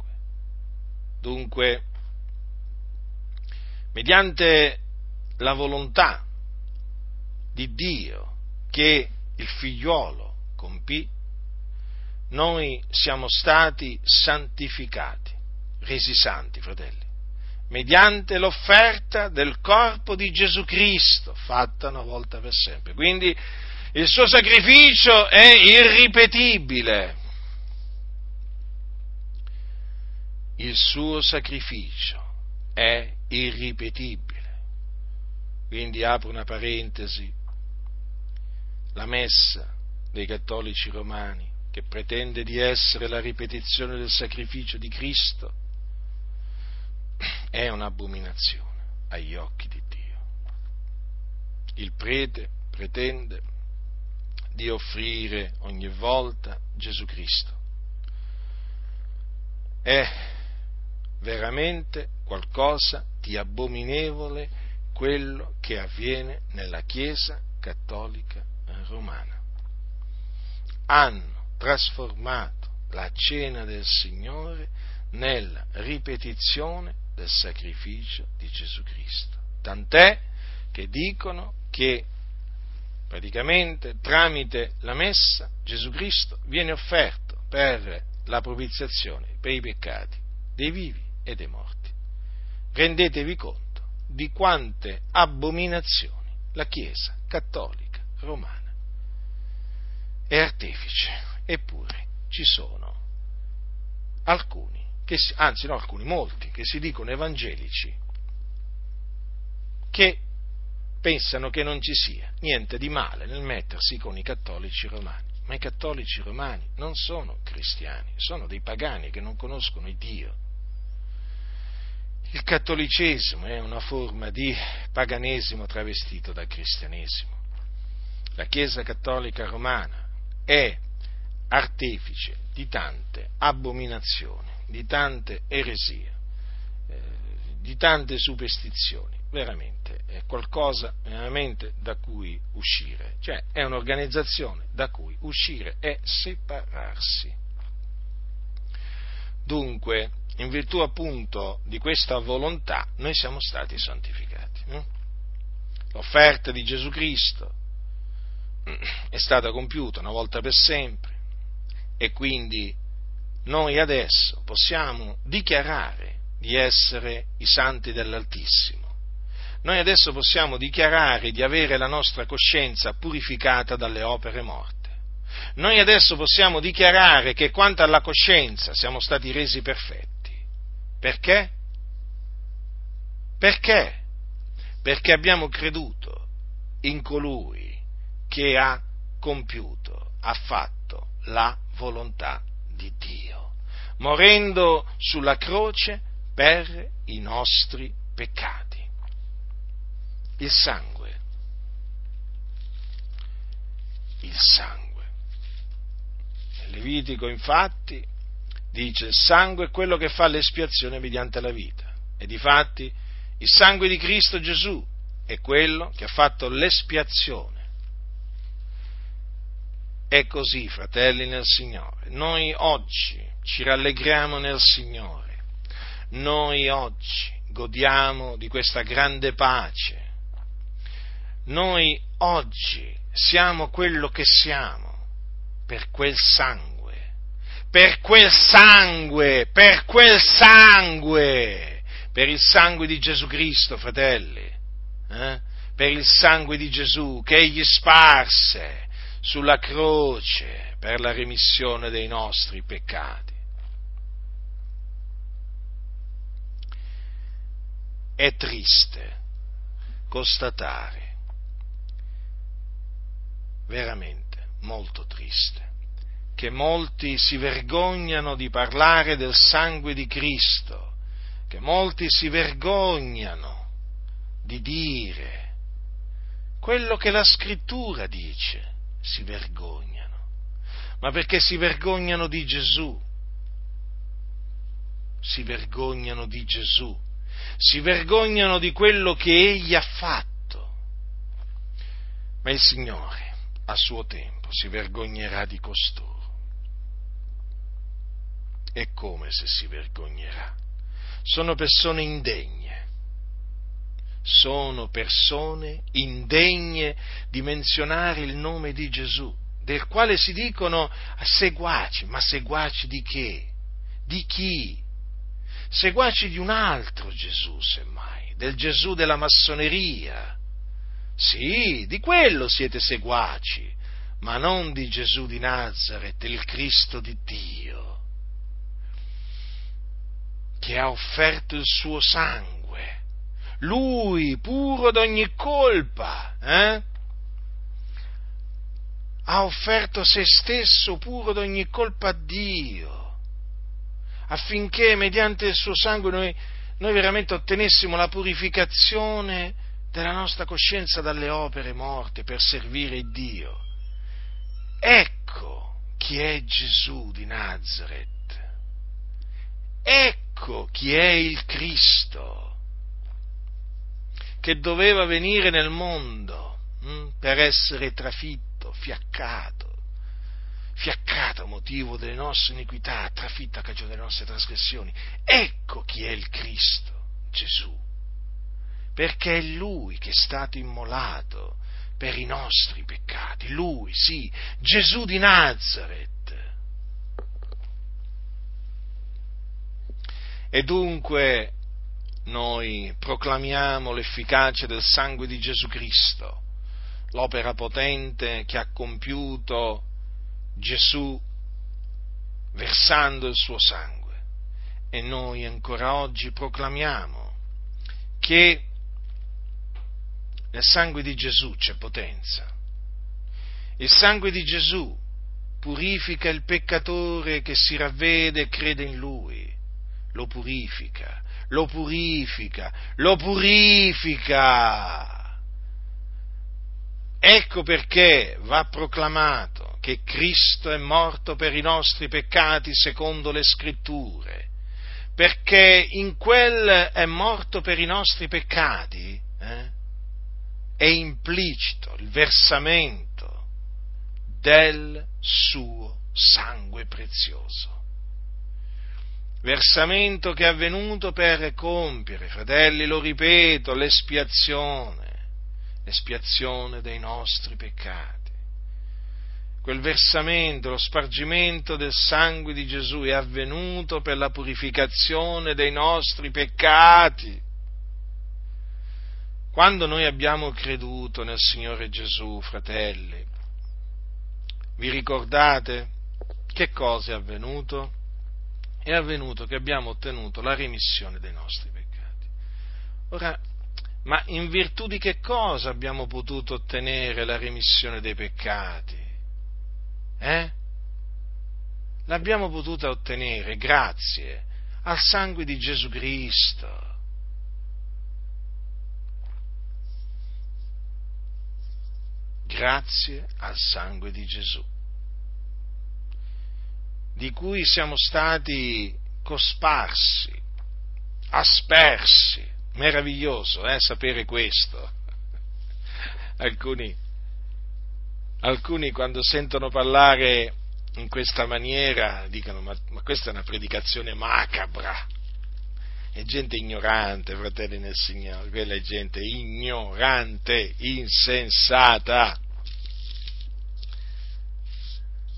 A: Dunque, mediante la volontà di Dio che il figliuolo compì, noi siamo stati santificati, resi santi, fratelli, mediante l'offerta del corpo di Gesù Cristo, fatta una volta per sempre. Quindi il suo sacrificio è irripetibile, il suo sacrificio è irripetibile. Quindi apro una parentesi, la messa dei cattolici romani, che pretende di essere la ripetizione del sacrificio di Cristo, è un'abominazione agli occhi di Dio. Il prete pretende di offrire ogni volta Gesù Cristo. È veramente qualcosa di abominevole quello che avviene nella Chiesa cattolica romana. Hanno trasformato la cena del Signore nella ripetizione del sacrificio di Gesù Cristo. Tant'è che dicono che praticamente tramite la messa Gesù Cristo viene offerto per la propiziazione, per i peccati dei vivi e dei morti. Rendetevi conto di quante abominazioni la Chiesa cattolica romana è artefice, eppure ci sono alcuni, che, anzi no alcuni, molti, che si dicono evangelici, che pensano che non ci sia niente di male nel mettersi con i cattolici romani. ma i cattolici romani non sono cristiani, sono dei pagani che non conoscono il Dio. Il cattolicesimo è una forma di paganesimo travestito da cristianesimo. La Chiesa cattolica romana è artefice di tante abominazioni, di tante eresie, eh, di tante superstizioni, veramente è qualcosa veramente da cui uscire, cioè è un'organizzazione da cui uscire e separarsi. Dunque, in virtù appunto di questa volontà, noi siamo stati santificati. L'offerta di Gesù Cristo è stata compiuta una volta per sempre e quindi noi adesso possiamo dichiarare di essere i santi dell'Altissimo. Noi adesso possiamo dichiarare di avere la nostra coscienza purificata dalle opere morte. Noi adesso possiamo dichiarare che quanto alla coscienza siamo stati resi perfetti. Perché? Perché? Perché abbiamo creduto in colui che ha compiuto, ha fatto la volontà di Dio, morendo sulla croce per i nostri peccati. Il sangue. Il sangue. Levitico infatti dice il sangue è quello che fa l'espiazione mediante la vita. E difatti il sangue di Cristo Gesù è quello che ha fatto l'espiazione. È così, fratelli nel Signore. Noi oggi ci rallegriamo nel Signore. Noi oggi godiamo di questa grande pace. Noi oggi siamo quello che siamo per quel sangue per quel sangue, per quel sangue, per il sangue di Gesù Cristo, fratelli, eh? per il sangue di Gesù che egli sparse sulla croce per la remissione dei nostri peccati. È triste constatare, veramente molto triste, che molti si vergognano di parlare del sangue di Cristo, che molti si vergognano di dire quello che la scrittura dice, si vergognano, ma perché si vergognano di Gesù, si vergognano di Gesù, si vergognano di quello che egli ha fatto. Ma il Signore, a suo tempo, si vergognerà di costoro e come se si vergognerà. Sono persone indegne, sono persone indegne di menzionare il nome di Gesù, del quale si dicono seguaci, ma seguaci di che? Di chi? Seguaci di un altro Gesù, semmai, del Gesù della massoneria. Sì, di quello siete seguaci, ma non di Gesù di Nazareth, il Cristo di Dio che ha offerto il suo sangue, lui puro d'ogni colpa, eh? ha offerto se stesso puro d'ogni colpa a Dio, affinché mediante il suo sangue noi, noi veramente ottenessimo la purificazione della nostra coscienza dalle opere morte per servire Dio. Ecco chi è Gesù di Nazareth. Ecco chi è il Cristo, che doveva venire nel mondo hm, per essere trafitto, fiaccato, fiaccato a motivo delle nostre iniquità, trafitto a cagione delle nostre trasgressioni. Ecco chi è il Cristo, Gesù, perché è Lui che è stato immolato per i nostri peccati, Lui, sì, Gesù di Nazareth E dunque noi proclamiamo l'efficacia del sangue di Gesù Cristo, l'opera potente che ha compiuto Gesù versando il suo sangue. E noi ancora oggi proclamiamo che nel sangue di Gesù c'è potenza. Il sangue di Gesù purifica il peccatore che si ravvede e crede in lui, lo purifica, lo purifica, lo purifica. Ecco perché va proclamato che Cristo è morto per i nostri peccati secondo le scritture, perché in quel è morto per i nostri peccati eh, è implicito il versamento del suo sangue prezioso versamento che è avvenuto per compiere, fratelli, lo ripeto, l'espiazione, l'espiazione dei nostri peccati. Quel versamento, lo spargimento del sangue di Gesù è avvenuto per la purificazione dei nostri peccati. Quando noi abbiamo creduto nel Signore Gesù, fratelli, vi ricordate che cosa è avvenuto? È avvenuto che abbiamo ottenuto la remissione dei nostri peccati. Ora, ma in virtù di che cosa abbiamo potuto ottenere la remissione dei peccati? Eh? L'abbiamo potuta ottenere grazie al sangue di Gesù Cristo. Grazie al sangue di Gesù di cui siamo stati cosparsi, aspersi. Meraviglioso eh, sapere questo. [LAUGHS] Alcuni, alcuni quando sentono parlare in questa maniera dicono ma, ma questa è una predicazione macabra. È gente ignorante, fratelli nel Signore, quella è gente ignorante, insensata.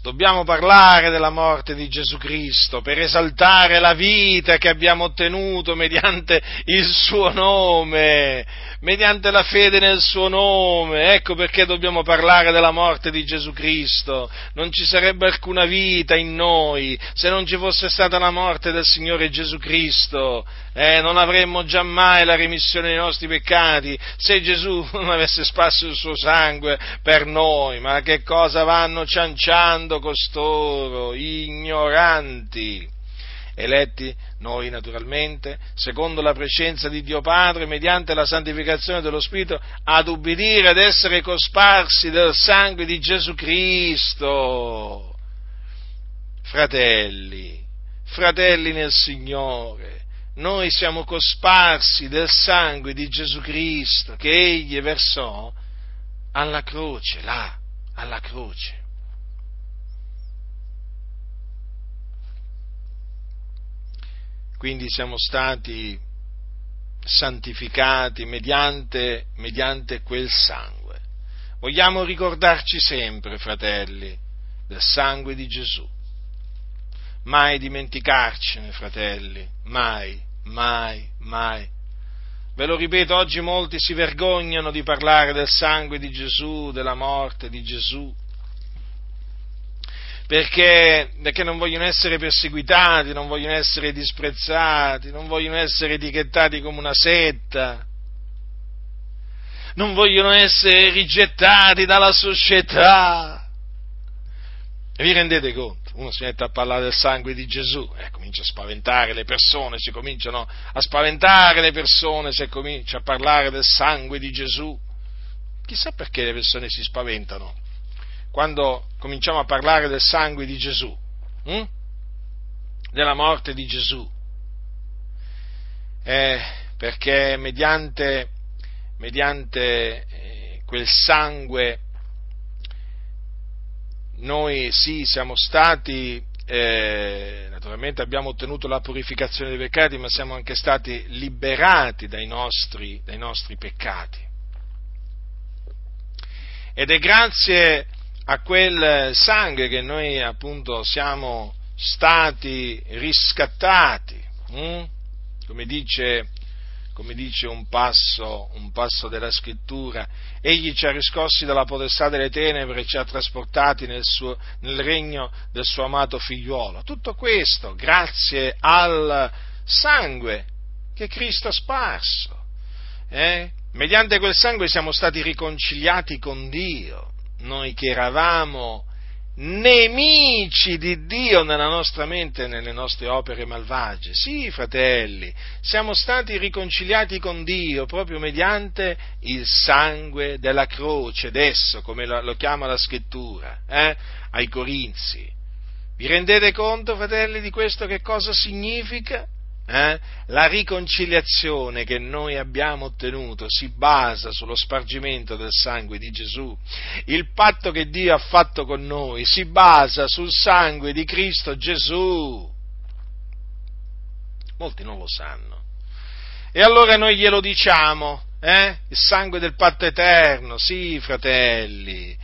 A: Dobbiamo parlare della morte di Gesù Cristo per esaltare la vita che abbiamo ottenuto mediante il suo nome, mediante la fede nel suo nome. Ecco perché dobbiamo parlare della morte di Gesù Cristo. Non ci sarebbe alcuna vita in noi se non ci fosse stata la morte del Signore Gesù Cristo. Eh, non avremmo giammai la remissione dei nostri peccati se Gesù [LAUGHS] non avesse sparso il suo sangue per noi. Ma che cosa vanno cianciando costoro, ignoranti? eletti noi naturalmente, secondo la prescenza di Dio Padre, mediante la santificazione dello Spirito, ad ubbidire ed essere cosparsi del sangue di Gesù Cristo. Fratelli, fratelli nel Signore, noi siamo cosparsi del sangue di Gesù Cristo che Egli versò alla croce, là, alla croce. Quindi siamo stati santificati mediante, mediante quel sangue. Vogliamo ricordarci sempre, fratelli, del sangue di Gesù. Mai dimenticarcene, fratelli, mai, mai, mai. Ve lo ripeto, oggi molti si vergognano di parlare del sangue di Gesù, della morte di Gesù perché, perché, non vogliono essere perseguitati, non vogliono essere disprezzati, non vogliono essere etichettati come una setta, non vogliono essere rigettati dalla società. Vi rendete conto? Uno si mette a parlare del sangue di Gesù e eh, comincia a spaventare le persone, si cominciano a spaventare le persone se comincia a parlare del sangue di Gesù. Chissà perché le persone si spaventano quando cominciamo a parlare del sangue di Gesù, hm? della morte di Gesù, eh, perché mediante, mediante eh, quel sangue noi sì siamo stati, eh, naturalmente abbiamo ottenuto la purificazione dei peccati, ma siamo anche stati liberati dai nostri, dai nostri peccati. Ed è grazie a quel sangue che noi appunto siamo stati riscattati, hm? come, dice, come dice, un passo, un passo della scrittura, egli ci ha riscossi dalla potestà delle tenebre e ci ha trasportati nel, suo, nel regno del suo amato figliuolo. Tutto questo grazie al sangue che Cristo ha sparso. Eh? Mediante quel sangue siamo stati riconciliati con Dio noi che eravamo nemici di Dio nella nostra mente e nelle nostre opere malvagie. Sì, fratelli, siamo stati riconciliati con Dio proprio mediante il sangue della croce, adesso, come lo, chiama la scrittura, eh? ai Corinzi. Vi rendete conto, fratelli, di questo che cosa significa? Eh? La riconciliazione che noi abbiamo ottenuto si basa sullo spargimento del sangue di Gesù. Il patto che Dio ha fatto con noi si basa sul sangue di Cristo Gesù. Molti non lo sanno. E allora noi glielo diciamo, eh? Il sangue del patto eterno, sì, fratelli.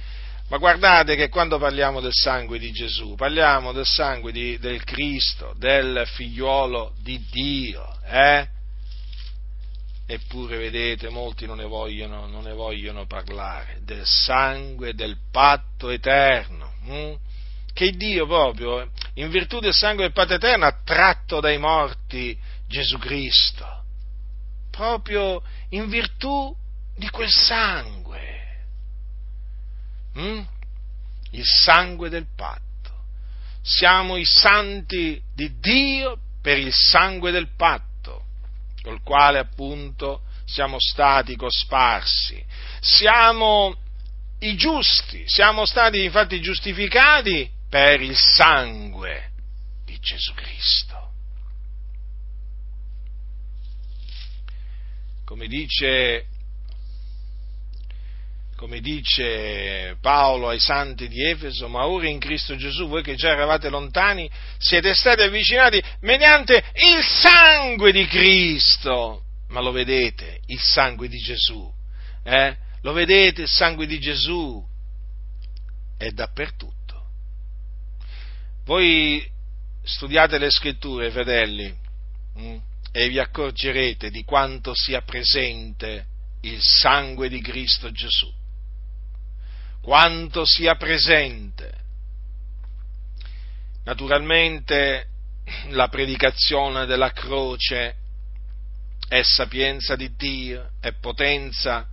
A: Ma guardate che quando parliamo del sangue di Gesù, parliamo del sangue di, del Cristo, del figliuolo di Dio, eh? Eppure, vedete, molti non ne, vogliono, non ne vogliono parlare, del sangue del patto eterno, hm? che Dio proprio, in virtù del sangue del patto eterno, ha tratto dai morti Gesù Cristo, proprio in virtù di quel sangue Mm? Il sangue del patto. Siamo i santi di Dio per il sangue del patto, col quale appunto siamo stati cosparsi. Siamo i giusti, siamo stati infatti giustificati per il sangue di Gesù Cristo. Come dice come dice Paolo ai santi di Efeso, ma ora in Cristo Gesù, voi che già eravate lontani, siete stati avvicinati mediante il sangue di Cristo. Ma lo vedete, il sangue di Gesù? Eh? Lo vedete, il sangue di Gesù? È dappertutto. Voi studiate le scritture, fratelli, mm, e vi accorgerete di quanto sia presente il sangue di Cristo Gesù quanto sia presente. Naturalmente la predicazione della croce è sapienza di Dio, è potenza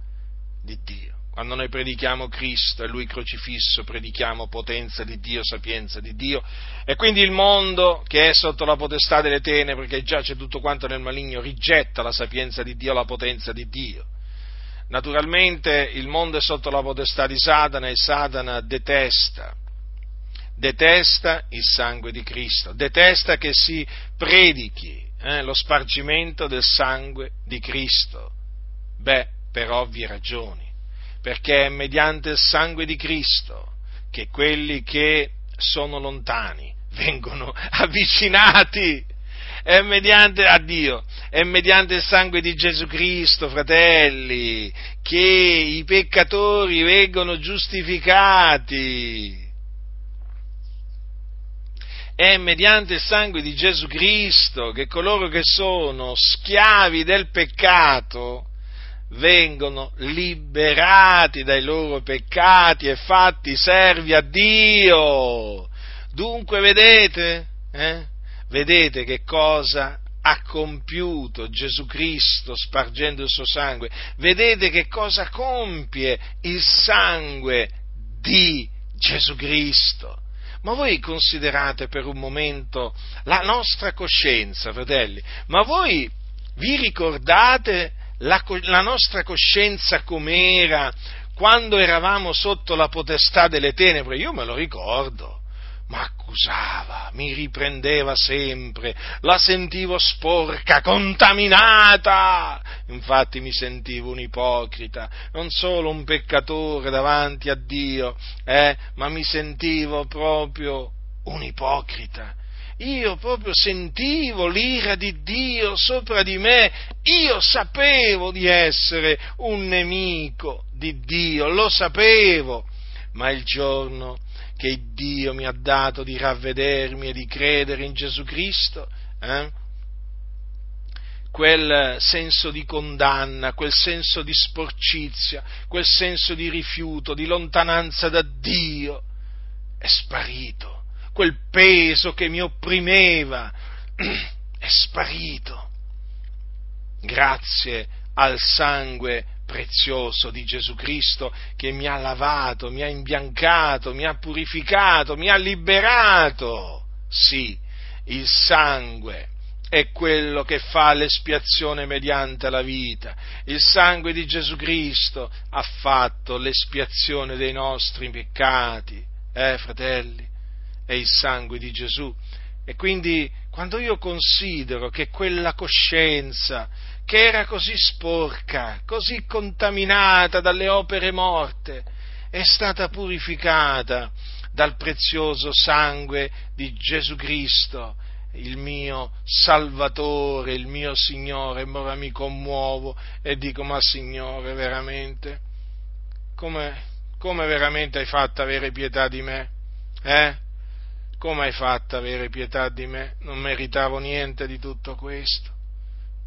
A: di Dio. Quando noi predichiamo Cristo e Lui crocifisso, predichiamo potenza di Dio, sapienza di Dio. E quindi il mondo che è sotto la potestà delle tenebre, che già c'è tutto quanto nel maligno, rigetta la sapienza di Dio, la potenza di Dio. Naturalmente il mondo è sotto la potestà di Satana e Satana detesta, detesta il sangue di Cristo, detesta che si predichi eh, lo spargimento del sangue di Cristo. Beh, per ovvie ragioni, perché è mediante il sangue di Cristo che quelli che sono lontani vengono [LAUGHS] avvicinati è mediante a Dio, è mediante il sangue di Gesù Cristo, fratelli, che i peccatori vengono giustificati. È mediante il sangue di Gesù Cristo che coloro che sono schiavi del peccato vengono liberati dai loro peccati e fatti servi a Dio. Dunque, vedete, eh? Vedete che cosa ha compiuto Gesù Cristo spargendo il suo sangue? Vedete che cosa compie il sangue di Gesù Cristo? Ma voi considerate per un momento la nostra coscienza, fratelli, ma voi vi ricordate la, la nostra coscienza com'era quando eravamo sotto la potestà delle tenebre? Io me lo ricordo ma accusava, mi riprendeva sempre, la sentivo sporca, contaminata. Infatti mi sentivo un ipocrita, non solo un peccatore davanti a Dio, eh, ma mi sentivo proprio un ipocrita. Io proprio sentivo l'ira di Dio sopra di me, io sapevo di essere un nemico di Dio, lo sapevo, ma il giorno che Dio mi ha dato di ravvedermi e di credere in Gesù Cristo, eh? quel senso di condanna, quel senso di sporcizia, quel senso di rifiuto, di lontananza da Dio, è sparito. Quel peso che mi opprimeva [CLEARS THROAT] è sparito. Grazie al sangue prezioso di Gesù Cristo che mi ha lavato, mi ha imbiancato, mi ha purificato, mi ha liberato. Sì, il sangue è quello che fa l'espiazione mediante la vita. Il sangue di Gesù Cristo ha fatto l'espiazione dei nostri peccati. Eh, fratelli? È il sangue di Gesù. E quindi quando io considero che quella coscienza che era così sporca, così contaminata dalle opere morte, è stata purificata dal prezioso sangue di Gesù Cristo, il mio Salvatore, il mio Signore, e ora mi commuovo e dico, ma Signore, veramente, come, come veramente hai fatto avere pietà di me? Eh? Come hai fatto avere pietà di me? Non meritavo niente di tutto questo.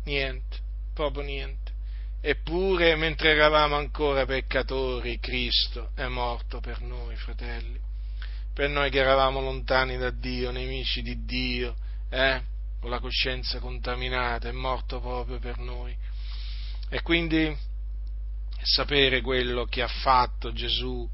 A: Niente, proprio niente. Eppure, mentre eravamo ancora peccatori, Cristo è morto per noi, fratelli. Per noi che eravamo lontani da Dio, nemici di Dio, eh, con la coscienza contaminata, è morto proprio per noi. E quindi sapere quello che ha fatto Gesù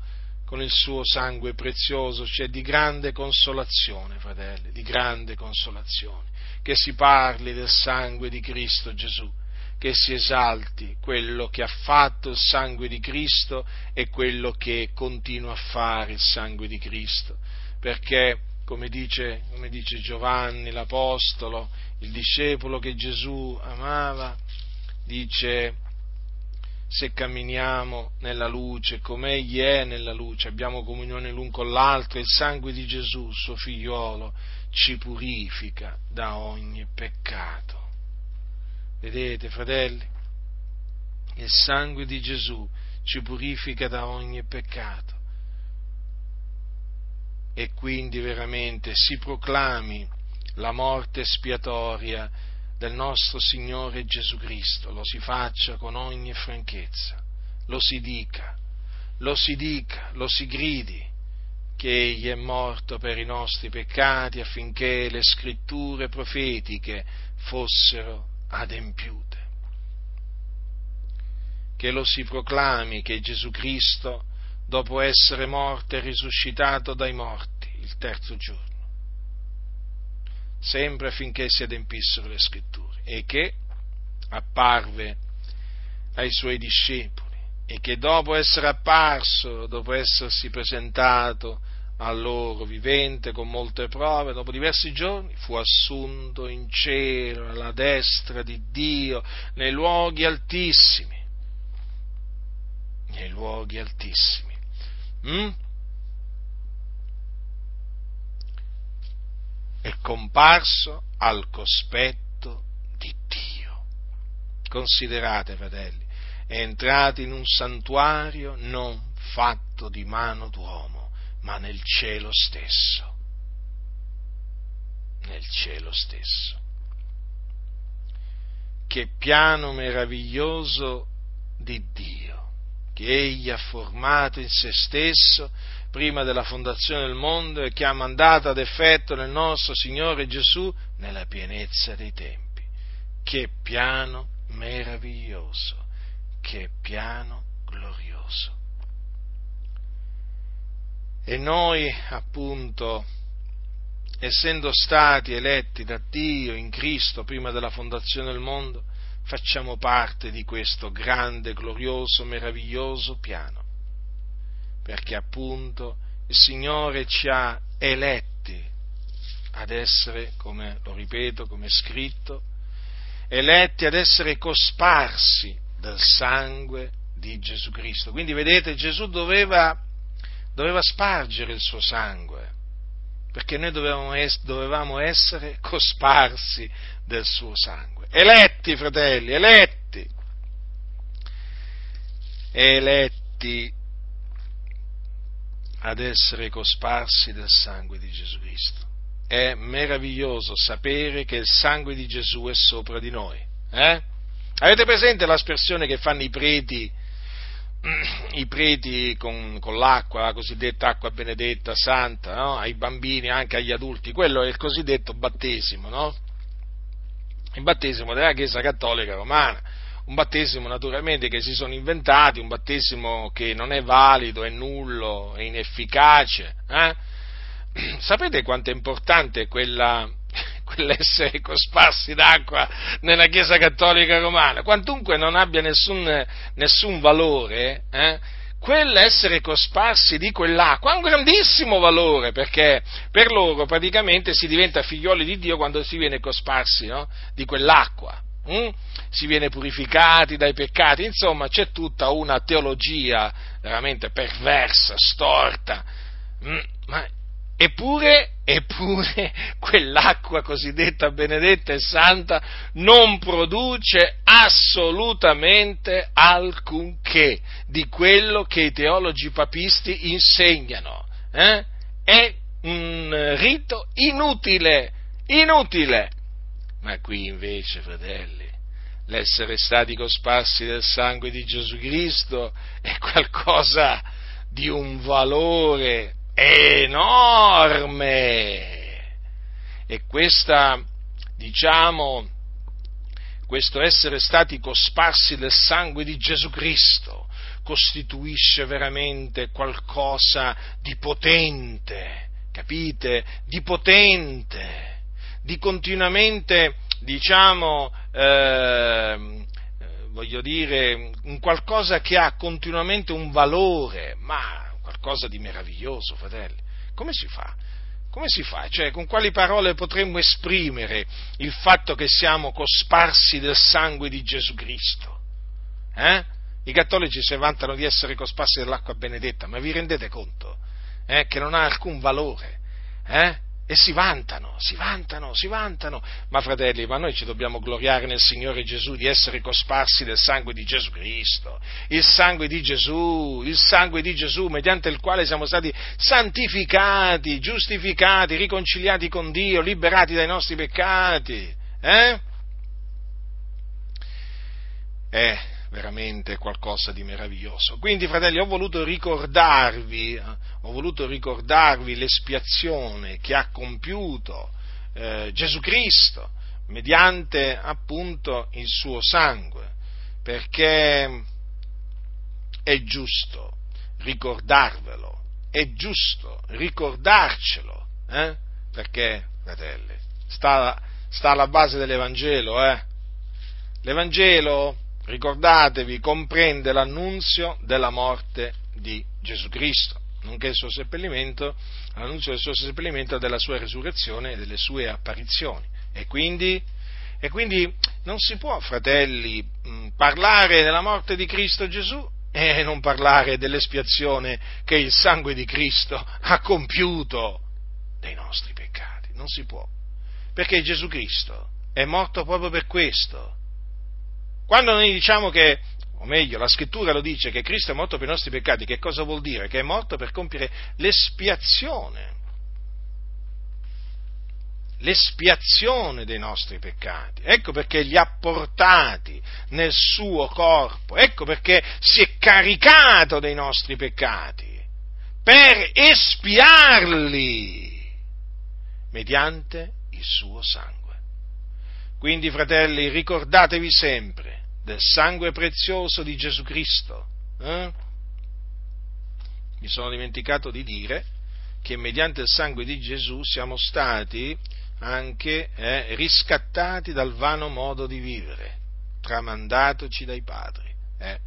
A: con il suo sangue prezioso cioè di grande consolazione, fratelli, di grande consolazione, che si parli del sangue di Cristo Gesù, che si esalti quello che ha fatto il sangue di Cristo e quello che continua a fare il sangue di Cristo, perché come dice, come dice Giovanni l'Apostolo, il discepolo che Gesù amava, dice se camminiamo nella luce, come Egli è nella luce, abbiamo comunione l'un con l'altro, il sangue di Gesù, suo figliolo, ci purifica da ogni peccato. Vedete, fratelli? Il sangue di Gesù ci purifica da ogni peccato. E quindi veramente si proclami la morte spiatoria del nostro Signore Gesù Cristo, lo si faccia con ogni franchezza, lo si dica, lo si dica, lo si gridi, che Egli è morto per i nostri peccati affinché le scritture profetiche fossero adempiute. Che lo si proclami che Gesù Cristo dopo essere morto e risuscitato dai morti il terzo giorno, sempre affinché si adempissero le scritture, e che apparve ai suoi discepoli e che dopo essere apparso, dopo essersi presentato a loro vivente con molte prove, dopo diversi giorni fu assunto in cielo alla destra di Dio nei luoghi altissimi, nei luoghi altissimi Mm? È comparso al cospetto di Dio. Considerate, fratelli, è entrato in un santuario non fatto di mano d'uomo, ma nel cielo stesso. Nel cielo stesso. Che piano meraviglioso di Dio che egli ha formato in se stesso prima della fondazione del mondo e che ha mandato ad effetto nel nostro Signore Gesù nella pienezza dei tempi. Che piano meraviglioso, che piano glorioso. E noi, appunto, essendo stati eletti da Dio in Cristo prima della fondazione del mondo, facciamo parte di questo grande, glorioso, meraviglioso piano, perché appunto il Signore ci ha eletti ad essere, come lo ripeto, come è scritto, eletti ad essere cosparsi del sangue di Gesù Cristo. Quindi vedete, Gesù doveva, doveva spargere il suo sangue, perché noi dovevamo essere cosparsi del suo sangue eletti, fratelli, eletti, eletti ad essere cosparsi del sangue di Gesù Cristo. È meraviglioso sapere che il sangue di Gesù è sopra di noi. Eh? Avete presente l'espressione che fanno i preti, i preti con, con, l'acqua, la cosiddetta acqua benedetta, santa, no? ai bambini, anche agli adulti? Quello è il cosiddetto battesimo, no? il battesimo della Chiesa Cattolica Romana, un battesimo naturalmente che si sono inventati, un battesimo che non è valido, è nullo, è inefficace. Eh? [CLEARS THROAT] Sapete quanto è importante quella, quell'essere [LAUGHS] cosparsi d'acqua nella Chiesa Cattolica Romana? Quantunque non abbia nessun, nessun valore, eh? quell'essere cosparsi di quell'acqua ha un grandissimo valore perché per loro praticamente si diventa figlioli di Dio quando si viene cosparsi no? di quell'acqua. Mm? Si viene purificati dai peccati, insomma c'è tutta una teologia veramente perversa, storta, mm? ma Eppure, eppure, [LAUGHS] quell'acqua cosiddetta benedetta e santa non produce assolutamente alcunché di quello che i teologi papisti insegnano. Eh? È un rito inutile, inutile. Ma qui invece, fratelli, l'essere stati cosparsi del sangue di Gesù Cristo è qualcosa di un valore enorme. E questa, diciamo, questo essere stati cosparsi del sangue di Gesù Cristo costituisce veramente qualcosa di potente, capite? Di potente, di continuamente, diciamo, eh, voglio dire, un qualcosa che ha continuamente un valore, ma qualcosa di meraviglioso, fratelli. Come si fa? Come si fa? Cioè, con quali parole potremmo esprimere il fatto che siamo cosparsi del sangue di Gesù Cristo? Eh? I cattolici si vantano di essere cosparsi dell'acqua benedetta, ma vi rendete conto eh, che non ha alcun valore? Eh? E si vantano, si vantano, si vantano. Ma fratelli, ma noi ci dobbiamo gloriare nel Signore Gesù di essere cosparsi del sangue di Gesù Cristo, il sangue di Gesù, il sangue di Gesù mediante il quale siamo stati santificati, giustificati, riconciliati con Dio, liberati dai nostri peccati. Eh? Eh, veramente qualcosa di meraviglioso. Quindi, fratelli, ho voluto ricordarvi, eh, ho voluto ricordarvi l'espiazione che ha compiuto eh, Gesù Cristo mediante appunto il suo sangue, perché è giusto ricordarvelo, è giusto ricordarcelo, eh? perché, fratelli, sta, sta alla base dell'Evangelo, eh? L'Evangelo ricordatevi, comprende l'annunzio della morte di Gesù Cristo, nonché il suo seppellimento, l'annunzio del suo seppellimento della sua resurrezione e delle sue apparizioni. E quindi, e quindi non si può, fratelli, parlare della morte di Cristo Gesù e non parlare dell'espiazione che il sangue di Cristo ha compiuto dei nostri peccati. Non si può. Perché Gesù Cristo è morto proprio per questo quando noi diciamo che, o meglio, la scrittura lo dice, che Cristo è morto per i nostri peccati, che cosa vuol dire? Che è morto per compiere l'espiazione. L'espiazione dei nostri peccati. Ecco perché li ha portati nel suo corpo. Ecco perché si è caricato dei nostri peccati. Per espiarli mediante il suo sangue. Quindi, fratelli, ricordatevi sempre del sangue prezioso di Gesù Cristo. Eh? Mi sono dimenticato di dire che mediante il sangue di Gesù siamo stati anche eh, riscattati dal vano modo di vivere, tramandatoci dai padri. Eh?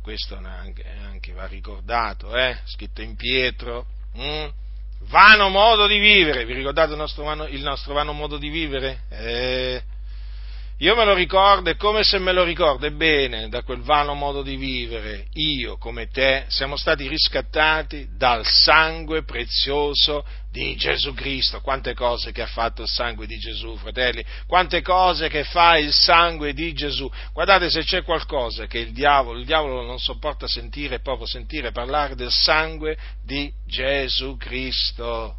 A: Questo anche, anche, va ricordato, eh? scritto in Pietro. Hm? Vano modo di vivere, vi ricordate il nostro vano, il nostro vano modo di vivere? Eh, io me lo ricordo, è come se me lo ricordo, ebbene, da quel vano modo di vivere, io come te siamo stati riscattati dal sangue prezioso di Gesù Cristo. Quante cose che ha fatto il sangue di Gesù, fratelli, quante cose che fa il sangue di Gesù. Guardate se c'è qualcosa che il diavolo, il diavolo non sopporta sentire, proprio sentire parlare del sangue di Gesù Cristo.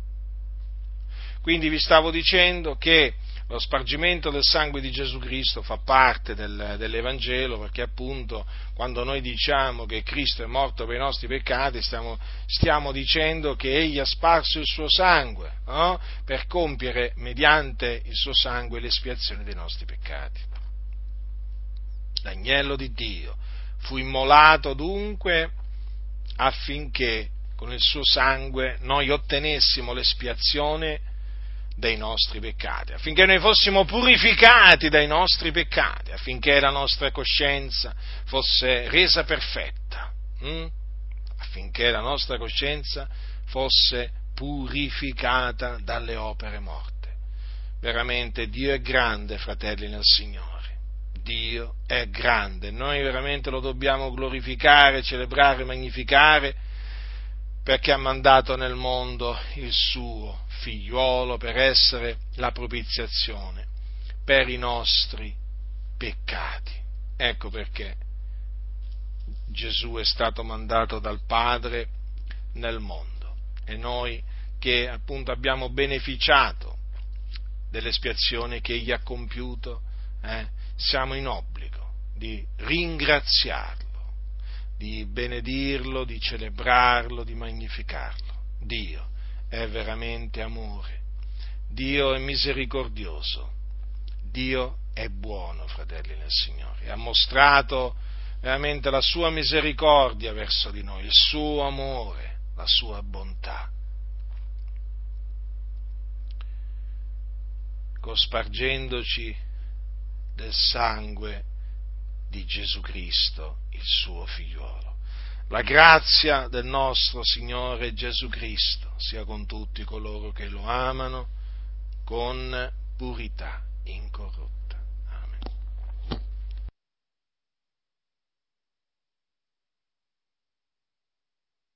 A: Quindi vi stavo dicendo che lo spargimento del sangue di Gesù Cristo fa parte del, dell'Evangelo perché appunto quando noi diciamo che Cristo è morto per i nostri peccati stiamo, stiamo dicendo che Egli ha sparso il suo sangue no? per compiere mediante il suo sangue l'espiazione dei nostri peccati. l'agnello di Dio, fu immolato dunque affinché con il suo sangue noi ottenessimo l'espiazione dei nostri peccati, affinché noi fossimo purificati dai nostri peccati, affinché la nostra coscienza fosse resa perfetta, hm? affinché la nostra coscienza fosse purificata dalle opere morte. Veramente Dio è grande, fratelli nel Signore. Dio è grande, noi veramente lo dobbiamo glorificare, celebrare, magnificare, perché ha mandato nel mondo il suo figliuolo per essere la propiziazione per i nostri peccati. Ecco perché Gesù è stato mandato dal Padre nel mondo e noi che appunto abbiamo beneficiato dell'espiazione che Egli ha compiuto, eh, siamo in obbligo di ringraziarlo, di benedirlo, di celebrarlo, di magnificarlo. Dio è veramente amore, Dio è misericordioso, Dio è buono, fratelli nel Signore, ha mostrato veramente la sua misericordia verso di noi, il suo amore, la sua bontà. cospargendoci del sangue di Gesù Cristo, il suo figliuolo. La grazia del nostro Signore Gesù Cristo sia con tutti coloro che lo amano con purità incorrotta.